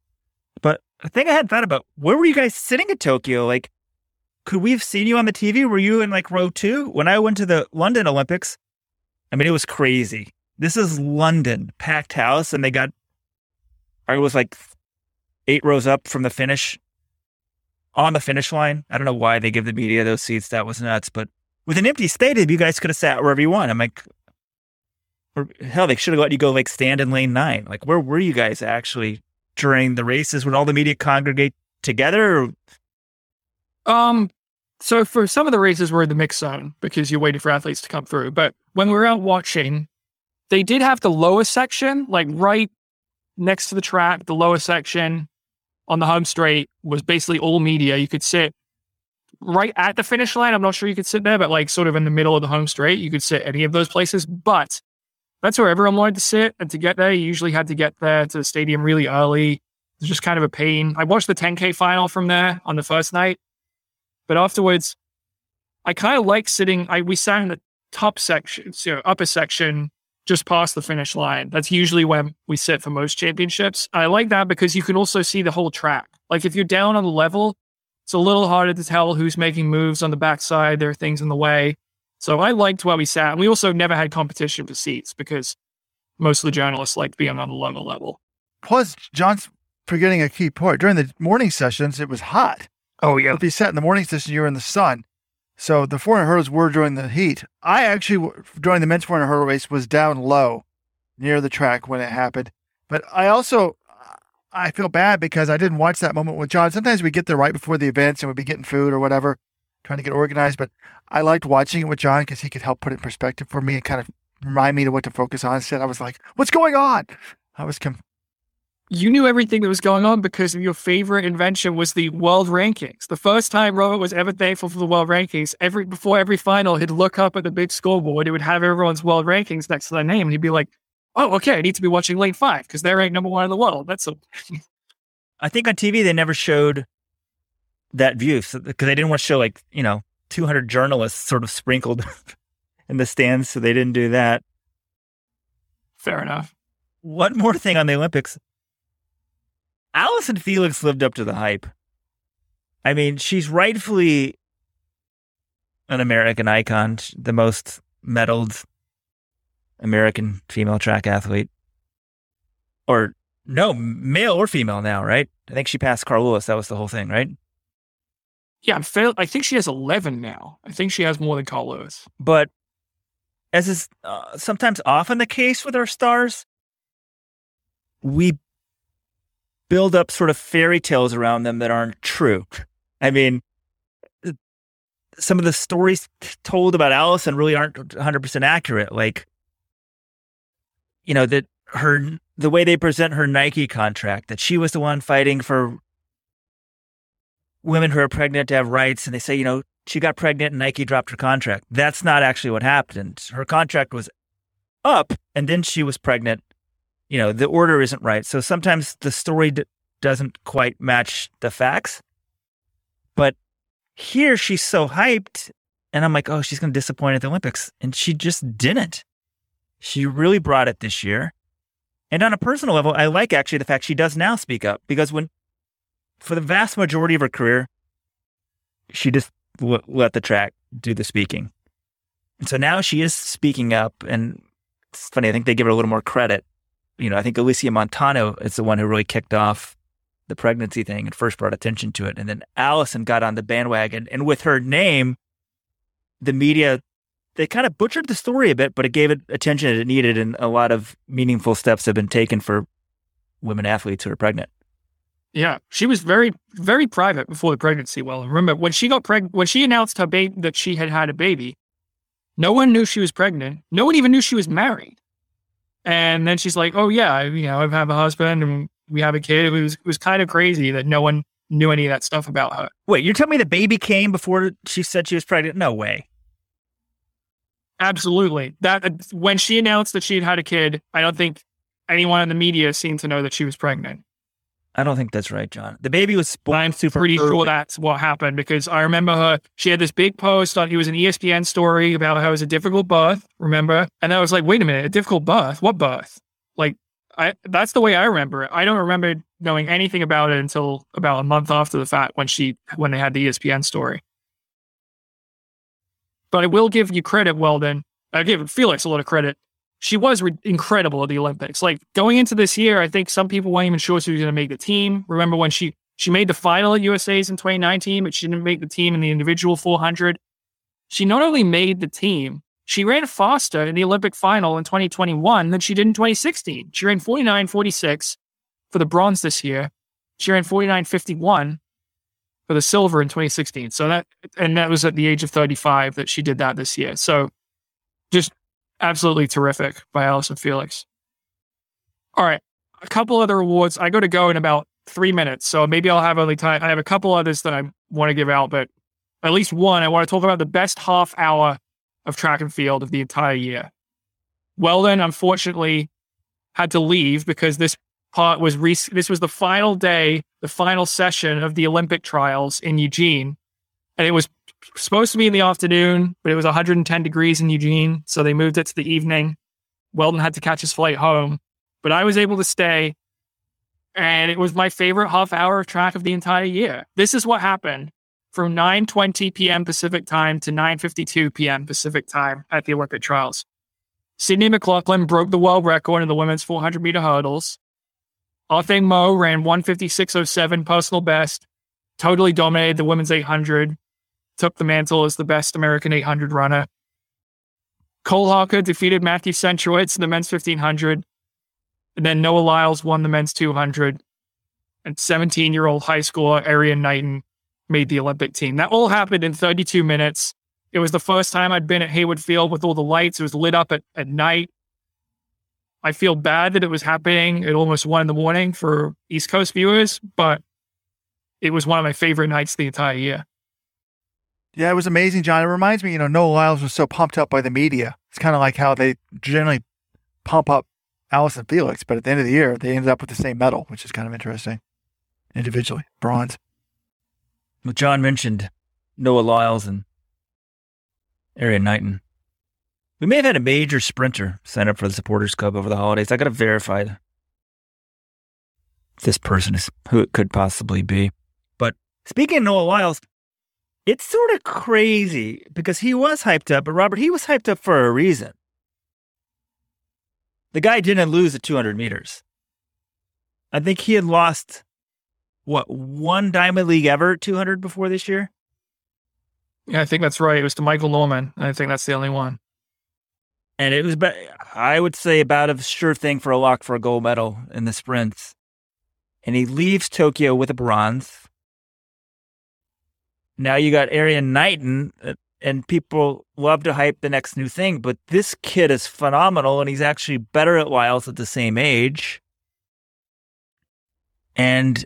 But the thing I had thought about, where were you guys sitting at Tokyo? Like, could we have seen you on the TV? Were you in like row two? When I went to the London Olympics, I mean, it was crazy. This is London, packed house, and they got, I was like eight rows up from the finish on the finish line. I don't know why they give the media those seats. That was nuts. But with an empty stadium, you guys could have sat wherever you want. I'm like, or, hell, they should have let you go like stand in lane nine. Like, where were you guys actually during the races when all the media congregate together? Um, so for some of the races, we're in the mix zone because you're waiting for athletes to come through. But when we were out watching, they did have the lowest section, like right next to the track, the lowest section on the home straight was basically all media. You could sit right at the finish line. I'm not sure you could sit there, but like sort of in the middle of the home straight, you could sit any of those places. But that's where everyone wanted to sit. And to get there, you usually had to get there to the stadium really early. It's just kind of a pain. I watched the 10K final from there on the first night, but afterwards, I kind of like sitting. I we sat in the top section, know, upper section just past the finish line. That's usually where we sit for most championships. I like that because you can also see the whole track. Like if you're down on the level, it's a little harder to tell who's making moves on the backside. There are things in the way. So I liked where we sat. And we also never had competition for seats because most of the journalists liked being on the lower level. Plus, John's forgetting a key point. During the morning sessions, it was hot. Oh, yeah. If you sat in the morning session, you were in the sun. So the 400 hurdles were during the heat. I actually, during the men's 400 hurdle race, was down low near the track when it happened. But I also, I feel bad because I didn't watch that moment with John. Sometimes we get there right before the events and we'd be getting food or whatever, trying to get organized. But I liked watching it with John because he could help put it in perspective for me and kind of remind me to what to focus on. Instead, I was like, "What's going on?" I was com- you knew everything that was going on because your favorite invention was the world rankings. The first time Robert was ever thankful for the world rankings, every before every final, he'd look up at the big scoreboard. It would have everyone's world rankings next to their name, and he'd be like, "Oh, okay, I need to be watching lane five because they're ranked number one in the world." That's a. I think on TV they never showed that view because so, they didn't want to show like you know 200 journalists sort of sprinkled [LAUGHS] in the stands, so they didn't do that. Fair enough. One more thing on the Olympics. Allyson Felix lived up to the hype. I mean, she's rightfully an American icon, the most medaled American female track athlete. Or no, male or female now, right? I think she passed Carl Lewis. That was the whole thing, right? Yeah, I'm I think she has 11 now. I think she has more than Carl Lewis. But as is uh, sometimes often the case with our stars, we build up sort of fairy tales around them that aren't true. I mean, some of the stories told about Allyson really aren't 100% accurate. Like, you know, that her, the way they present her Nike contract, that she was the one fighting for women who are pregnant to have rights. And they say, you know, she got pregnant and Nike dropped her contract. That's not actually what happened. Her contract was up and then she was pregnant. You know, the order isn't right. So sometimes the story d- doesn't quite match the facts. But here she's so hyped and I'm like, oh, she's going to disappoint at the Olympics. And she just didn't. She really brought it this year. And on a personal level, I like actually the fact she does now speak up because when, for the vast majority of her career, she just l- let the track do the speaking. And so now she is speaking up. And it's funny, I think they give her a little more credit. You know, I think Alysia Montaño is the one who really kicked off the pregnancy thing and first brought attention to it. And then Allyson got on the bandwagon. And with her name, the media, they kind of butchered the story a bit, but it gave it attention it needed. And a lot of meaningful steps have been taken for women athletes who are pregnant. Yeah, she was very, very private before the pregnancy. Well, remember when she got pregnant, when she announced her baby that she had had a baby, no one knew she was pregnant. No one even knew she was married. And then she's like, "Oh yeah, I, you know, I have a husband and we have a kid." It was it was kind of crazy that no one knew any of that stuff about her. Wait, you're telling me the baby came before she said she was pregnant? No way. Absolutely. That when she announced that she had had a kid, I don't think anyone in the media seemed to know that she was pregnant. I don't think that's right, John. The baby was born I'm super pretty early. sure that's what happened because I remember her. She had this big post on. It was an ESPN story about how it was a difficult birth. Remember? And I was like, wait a minute, a difficult birth? What birth? Like, I that's the way I remember it. I don't remember knowing anything about it until about a month after the fact when she when they had the ESPN story. But I will give you credit, Weldon. I give Felix a lot of credit. She was re- incredible at the Olympics. Like going into this year, I think some people weren't even sure she was going to make the team. Remember when she she made the final at USA's in 2019, but she didn't make the team in the individual 400. She not only made the team, she ran faster in the Olympic final in 2021 than she did in 2016. She ran 49.46 for the bronze this year. She ran 49.51 for the silver in 2016. So that, and that was at the age of 35 that she did that this year. So just absolutely terrific by Allyson Felix. All right. A couple other awards. I go to go in about three minutes. So maybe I'll have only time. I have a couple others that I want to give out, but at least one, I want to talk about the best half hour of track and field of the entire year. Weldon, unfortunately, had to leave because this part was re- this was the final day, the final session of the Olympic trials in Eugene, and it was supposed to be in the afternoon, but it was 110 degrees in Eugene, so they moved it to the evening. Weldon had to catch his flight home, but I was able to stay, and it was my favorite half hour of track of the entire year. This is what happened from 9:20 p.m. Pacific time to 9:52 p.m. Pacific time at the Olympic trials. Sydney McLaughlin broke the world record in the women's 400 meter hurdles. Athing Mu ran 156.07 personal best, totally dominated the women's 800, took the mantle as the best American 800 runner. Cole Hocker defeated Matthew Centrowitz in the men's 1500. And then Noah Lyles won the men's 200. And 17 year old high schooler Erriyon Knighton made the Olympic team. That all happened in 32 minutes. It was the first time I'd been at Hayward Field with all the lights. It was lit up at, at night. I feel bad that it was happening at almost one in the morning for East Coast viewers, but it was one of my favorite nights the entire year. Yeah, it was amazing, John. It reminds me, you know, Noah Lyles was so pumped up by the media. It's kind of like how they generally pump up Allyson Felix, but at the end of the year, they ended up with the same medal, which is kind of interesting individually. Bronze. Well, John mentioned Noah Lyles and Erriyon Knighton. We may have had a major sprinter sign up for the Supporters Club over the holidays. I got to verify this person is who it could possibly be. But speaking of Noah Lyles, it's sort of crazy because he was hyped up, but Robert, he was hyped up for a reason. the guy didn't lose at 200 meters. I think he had lost what one Diamond League ever 200 before this year. Yeah, I think that's right. It was to Michael Norman. I think that's the only one. And it was, ba- I would say, about a sure thing for a lock for a gold medal in the sprints. And he leaves Tokyo with a bronze. Now you got Erriyon Knighton, uh, and people love to hype the next new thing, but this kid is phenomenal, and he's actually better at Lyles at the same age. And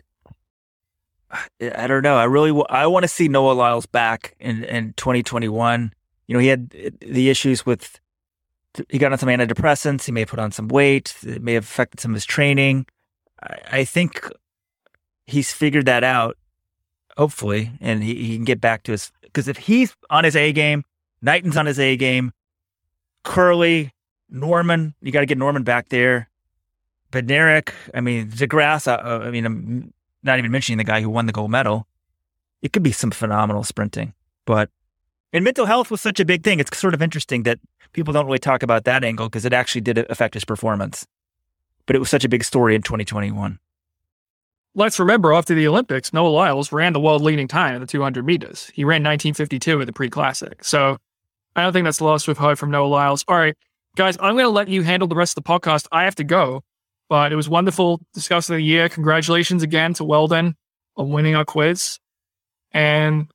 I don't know. I really I want to see Noah Lyles back in in 2021. You know, he had uh, the issues with he got on some antidepressants. He may have put on some weight. It may have affected some of his training. I, I think he's figured that out, hopefully, and he, he can get back to his. Because if he's on his A game, Knighton's on his A game, Kerley, Norman, you got to get Norman back there. Bednarek, I mean, DeGrasse, uh, I mean, I'm not even mentioning the guy who won the gold medal. It could be some phenomenal sprinting. But, and mental health was such a big thing. It's sort of interesting that people don't really talk about that angle because it actually did affect his performance. But it was such a big story in 2021. Let's remember after the Olympics, Noah Lyles ran the world leading time in the 200 meters. He ran 1952 at the pre classic. So I don't think that's lost we've heard from Noah Lyles. All right, guys, I'm going to let you handle the rest of the podcast. I have to go, but it was wonderful discussing the year. Congratulations again to Weldon on winning our quiz. And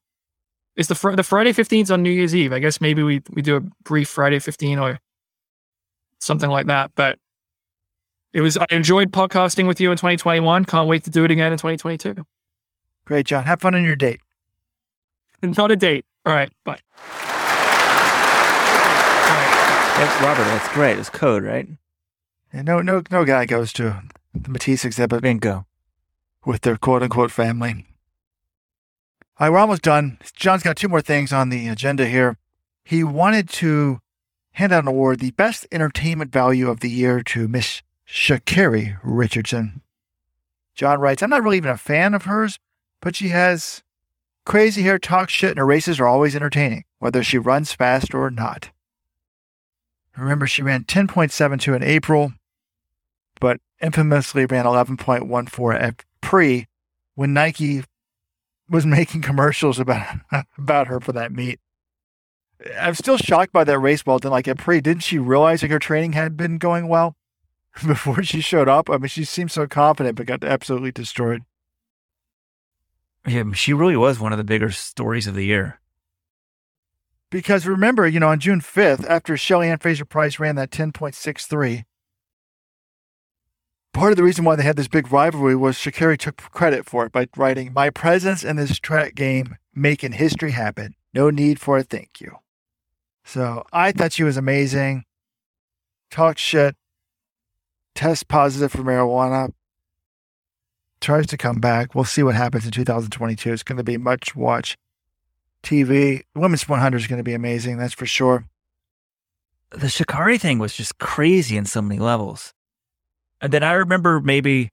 it's the fr- the Friday 15th on New Year's Eve. I guess maybe we we do a brief Friday 15 or something like that. But it was I enjoyed podcasting with you in 2021. Can't wait to do it again in 2022. Great, John. Have fun on your date. [LAUGHS] Not a date. All right, bye. That's Robert. That's great. It's code, right? And no, no, no guy goes to the Matisse exhibit Bingo. with their quote unquote family. All right, we're almost done. John's got two more things on the agenda here. He wanted to hand out an award, the best entertainment value of the year, to Miss Sha'Carri Richardson. John writes, I'm not really even a fan of hers, but she has crazy hair, talks shit, and her races are always entertaining, whether she runs fast or not. Remember, she ran 10.72 in April, but infamously ran 11.14 at pre when Nike was [LAUGHS] making commercials about [LAUGHS] about her for that meet. I'm still shocked by that race, Weldon. Like at pre, didn't she realize like her training had been going well [LAUGHS] before she showed up? I mean, she seemed so confident, but got absolutely destroyed. Yeah, she really was one of the bigger stories of the year. Because remember, you know, on June 5th, after Shelly Ann Fraser Pryce ran that 10.63, part of the reason why they had this big rivalry was Sha'Carri took credit for it by writing, My presence in this track game making history happen. No need for a thank you. So I thought she was amazing. Talk shit. Test positive for marijuana. Tries to come back. We'll see what happens in 2022. It's going to be much watch TV. Women's 100 is going to be amazing. That's for sure. The Sha'Carri thing was just crazy in so many levels. And then I remember maybe,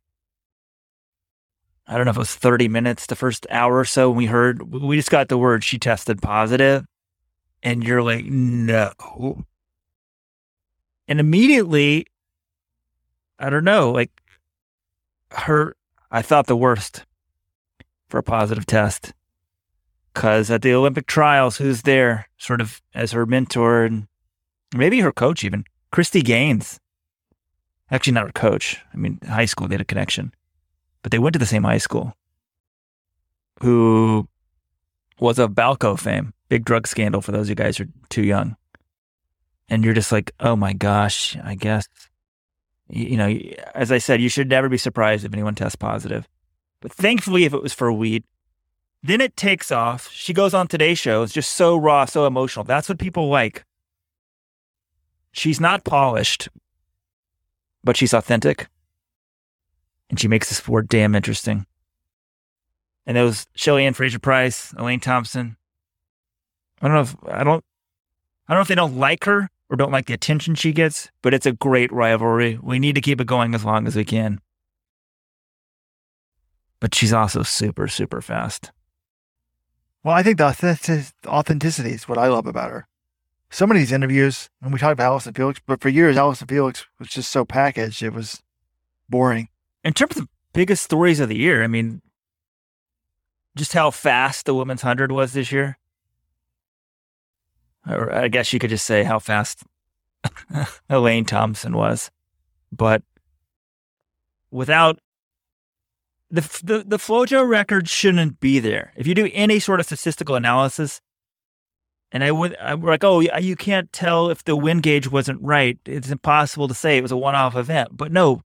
I don't know if it was 30 minutes, the first hour or so, when we heard, we just got the word she tested positive, And you're like, no. And immediately, I don't know, like her, I thought the worst for a positive test. Because at the Olympic trials, who's there sort of as her mentor and maybe her coach, even? Chryste Gaines. Actually, not her coach. I mean, high school, they had a connection, but they went to the same high school. Who was of Balco fame, big drug scandal for those of you guys who are too young. And you're just like, oh my gosh, I guess. You know, as I said, you should never be surprised if anyone tests positive. But thankfully, if it was for weed, then it takes off. She goes on today's show. It's just so raw, so emotional. That's what people like. She's not polished, but she's authentic. And she makes this sport damn interesting. And those Shelly Ann Fraser Pryce, Elaine Thompson. I don't know if I don't I don't know if they don't like her or don't like the attention she gets, but it's a great rivalry. We need to keep it going as long as we can. But she's also super, super fast. Well, I think the authentic- authenticity is what I love about her. some of these interviews, and we talked about Allyson Felix, but for years, Allyson Felix was just so packaged. It was boring. In terms of the biggest stories of the year, I mean, just how fast the women's 100 was this year. Or I guess you could just say how fast [LAUGHS] Elaine Thompson was. But without the, the, the FloJo record shouldn't be there. If you do any sort of statistical analysis, and I would, I'm like, oh, you can't tell if the wind gauge wasn't right. It's impossible to say it was a one off event. But no,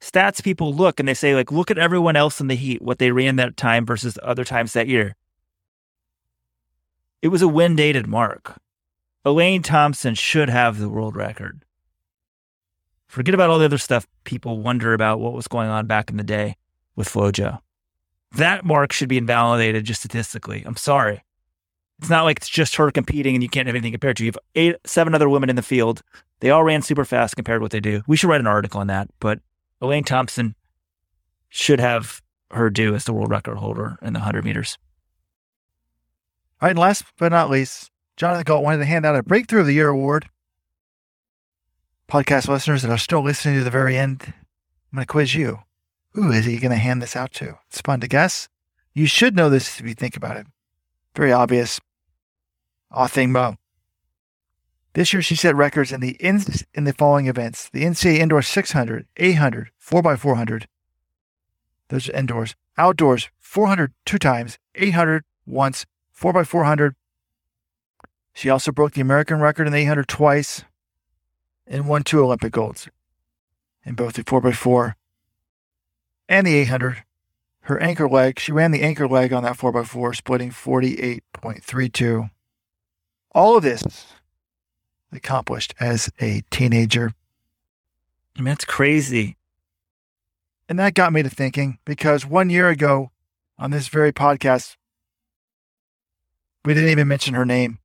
stats people look and they say, like, look at everyone else in the heat, what they ran that time versus other times that year. It was a wind dated mark. Elaine Thompson should have the world record. Forget about all the other stuff people wonder about what was going on back in the day with FloJo. That mark should be invalidated just statistically. I'm sorry. It's not like it's just her competing and you can't have anything compared to. You have eight, seven other women in the field. They all ran super fast compared to what they do. We should write an article on that. But Elaine Thompson should have her due as the world record holder in the 100 meters. All right, and last but not least, Jonathan Gault wanted to hand out a Breakthrough of the Year award. Podcast listeners that are still listening to the very end, I'm going to quiz you. Who is he going to hand this out to? It's fun to guess. You should know this if you think about it. Very obvious. Athing Mu. This year, she set records in the in, in the following events: the NCAA Indoor 600, 800, 4x400. Those are indoors. Outdoors, 400 two times, 800 once, 4x400. She also broke the American record in the 800 twice, and won two Olympic golds in both the 4x4 and the 800. Her anchor leg, she ran the anchor leg on that 4x4, splitting 48.32. All of this accomplished as a teenager. I mean, that's crazy. And that got me to thinking because one year ago on this very podcast, we didn't even mention her name,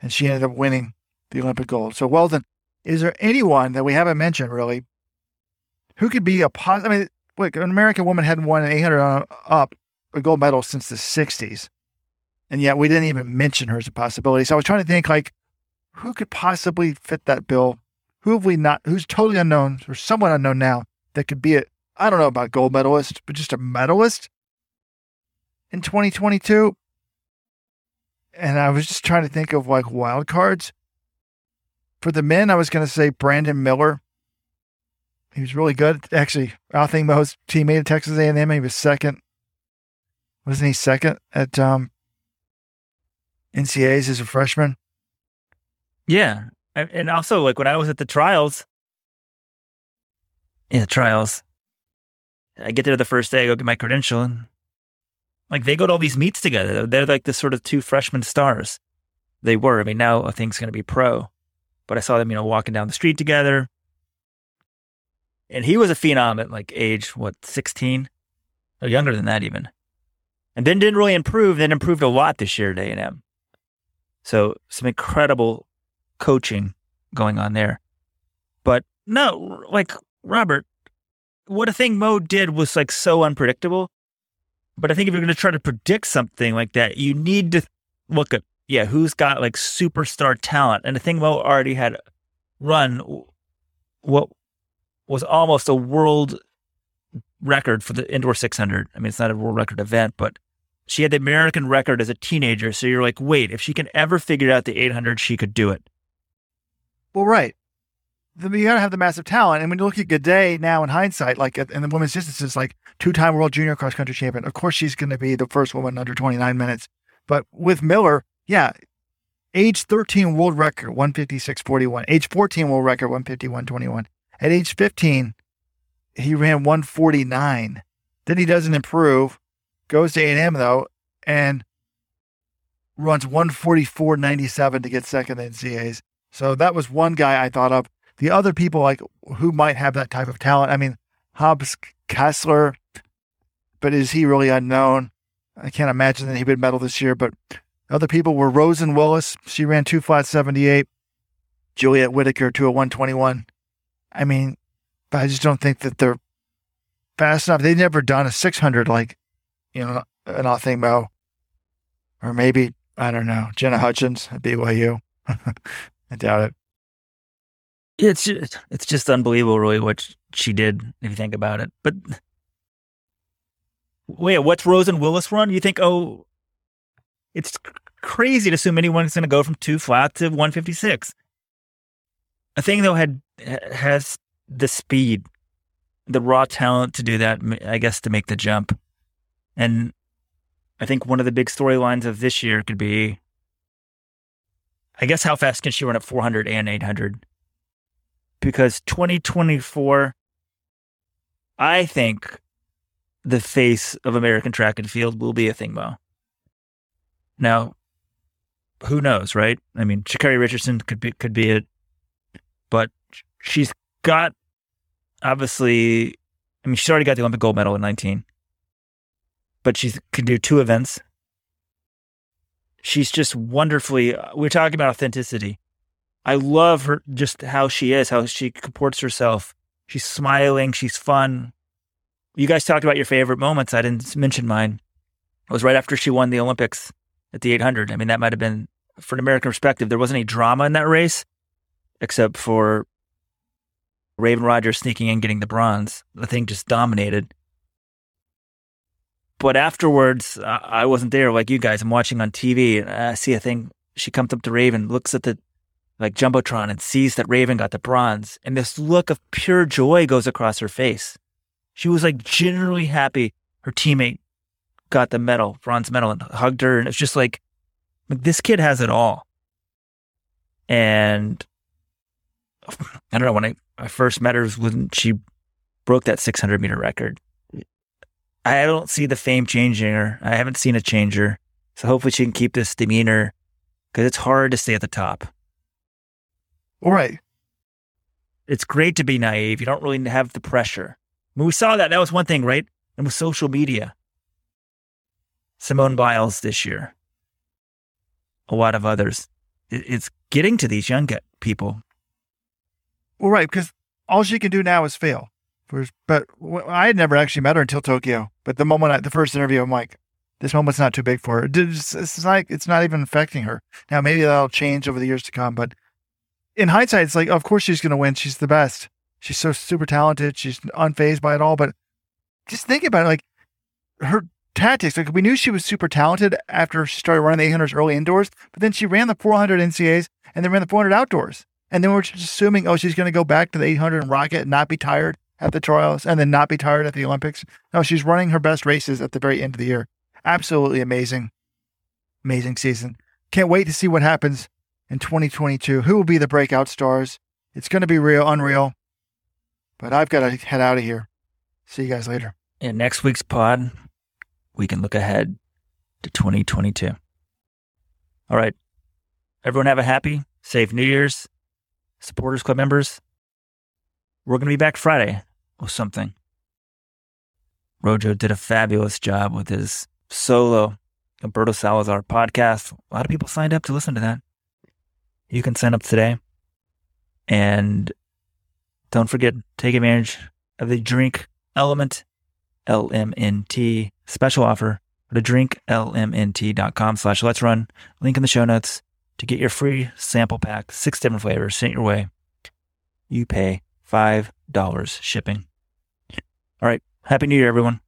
and she ended up winning the Olympic gold. So, Weldon, is there anyone that we haven't mentioned really who could be a positive? I mean, look, an American woman hadn't won an 800 up a gold medal since the 60s, and yet we didn't even mention her as a possibility. So I was trying to think like, who could possibly fit that bill? Who have we not? Who's totally unknown or somewhat unknown now that could be a I don't know about gold medalist, but just a medalist in 2022. And I was just trying to think of like wild cards. For the men, I was going to say Brandon Miller. He was really good. Actually, Athing Mu's teammate at Texas A&M. He was second. Wasn't he second at um, NCAAs as a freshman? Yeah. And also, like when I was at the trials, yeah, trials, I get there the first day, I go get my credential, and like they go to all these meets together. They're like the sort of two freshman stars. They were. I mean, now I think it's going to be pro, but I saw them, you know, walking down the street together. And he was a phenom at like age, what, 16? Or younger than that, even. And then didn't really improve, then improved a lot this year at A&M. So some incredible coaching going on there. But no, like Robert, what Athing Mu did was like so unpredictable. But I think if you're going to try to predict something like that, you need to look at, yeah, who's got like superstar talent. And Athing Mu already had run what was almost a world record for the indoor 600. I mean, it's not a world record event, but she had the American record as a teenager. So you're like, wait, if she can ever figure out the 800, she could do it. Well, right you got to have the massive talent. And when you look at Gidey now in hindsight, like in the women's distance, like two time world junior cross country champion. Of course, she's going to be the first woman under 29 minutes. But with Miller, yeah, age 13 world record, 156.41. Age 14 world record, 151.21. At age 15, he ran 149. Then he doesn't improve, goes to A&M though, and runs 144.97 to get second in CAs. So that was one guy I thought of the other people like who might have that type of talent. I mean, Hobbs Kessler, but is he really unknown? I can't imagine that he would medal this year. But other people were Roisin Willis. She ran two flat seventy eight. Juliette Whittaker to a one twenty one. I mean, I just don't think that they're fast enough. They've never done a six hundred like, you know, an Athing Mu. Or maybe, I don't know, Jenna Hutchins at BYU. [LAUGHS] I doubt it. It's just, it's just unbelievable, really, what she did if you think about it. But wait, what's Roisin Willis run? You think, oh, it's crazy to assume anyone's going to go from two flat to 156. Athing though had has the speed, the raw talent to do that. I guess to make the jump, and I think one of the big storylines of this year could be, I guess, how fast can she run at 400 and 800? Because 2024, I think the face of American track and field will be Athing Mu, who knows, right? I mean, Sha'Carri Richardson could be could be it, but she's got obviously. I mean, she's already got the Olympic gold medal in 19, but she can do two events. She's just wonderfully. Uh, we're talking about authenticity. I love her, just how she is, how she comports herself. She's smiling. She's fun. You guys talked about your favorite moments. I didn't mention mine. It was right after she won the Olympics at the 800. I mean, that might have been, for an American perspective, there wasn't any drama in that race, except for Raevyn Rogers sneaking in, getting the bronze. The thing just dominated. But afterwards, I wasn't there like you guys. I'm watching on TV and I see a thing. She comes up to Raevyn, looks at the like Jumbotron and sees that Raevyn got the bronze. And this look of pure joy goes across her face. She was like genuinely happy her teammate got the medal, bronze medal, and hugged her. And it's just like, like this kid has it all. And [LAUGHS] I don't know, when I, I first met her was when she broke that 600 meter record. I don't see the fame changing her. I haven't seen a change her. So hopefully she can keep this demeanor because it's hard to stay at the top. All right. It's great to be naive. You don't really have the pressure. I mean, we saw that. That was one thing, right? And with social media, Simone Biles this year, a lot of others. It's getting to these young people. Well, right, because all she can do now is fail. But I had never actually met her until Tokyo. But the moment, I, the first interview, I'm like, this moment's not too big for her. It's, it's like it's not even affecting her. Now maybe that'll change over the years to come. But in hindsight, it's like, of course she's going to win. She's the best. She's so super talented. She's unfazed by it all. But just think about it, like her tactics. Like we knew she was super talented after she started running the 800s early indoors, but then she ran the 400 NCAs and then ran the 400 outdoors. And then we're just assuming, oh, she's going to go back to the 800 and rocket and not be tired at the trials and then not be tired at the Olympics. No, she's running her best races at the very end of the year. Absolutely amazing, amazing season. Can't wait to see what happens in 2022. Who will be the breakout stars? It's going to be real, unreal. But I've got to head out of here. See you guys later. In next week's pod, we can look ahead to 2022. All right. Everyone have a happy, safe New Year's. Supporters Club members, we're going to be back Friday with something. Rojo did a fabulous job with his solo Alberto Salazar podcast. A lot of people signed up to listen to that. You can sign up today. And don't forget, take advantage of the drink element LMNT special offer. Go to drinklmnt.com slash let's run. Link in the show notes to get your free sample pack, six different flavors sent your way. You pay $5 shipping. All right. Happy New Year, everyone.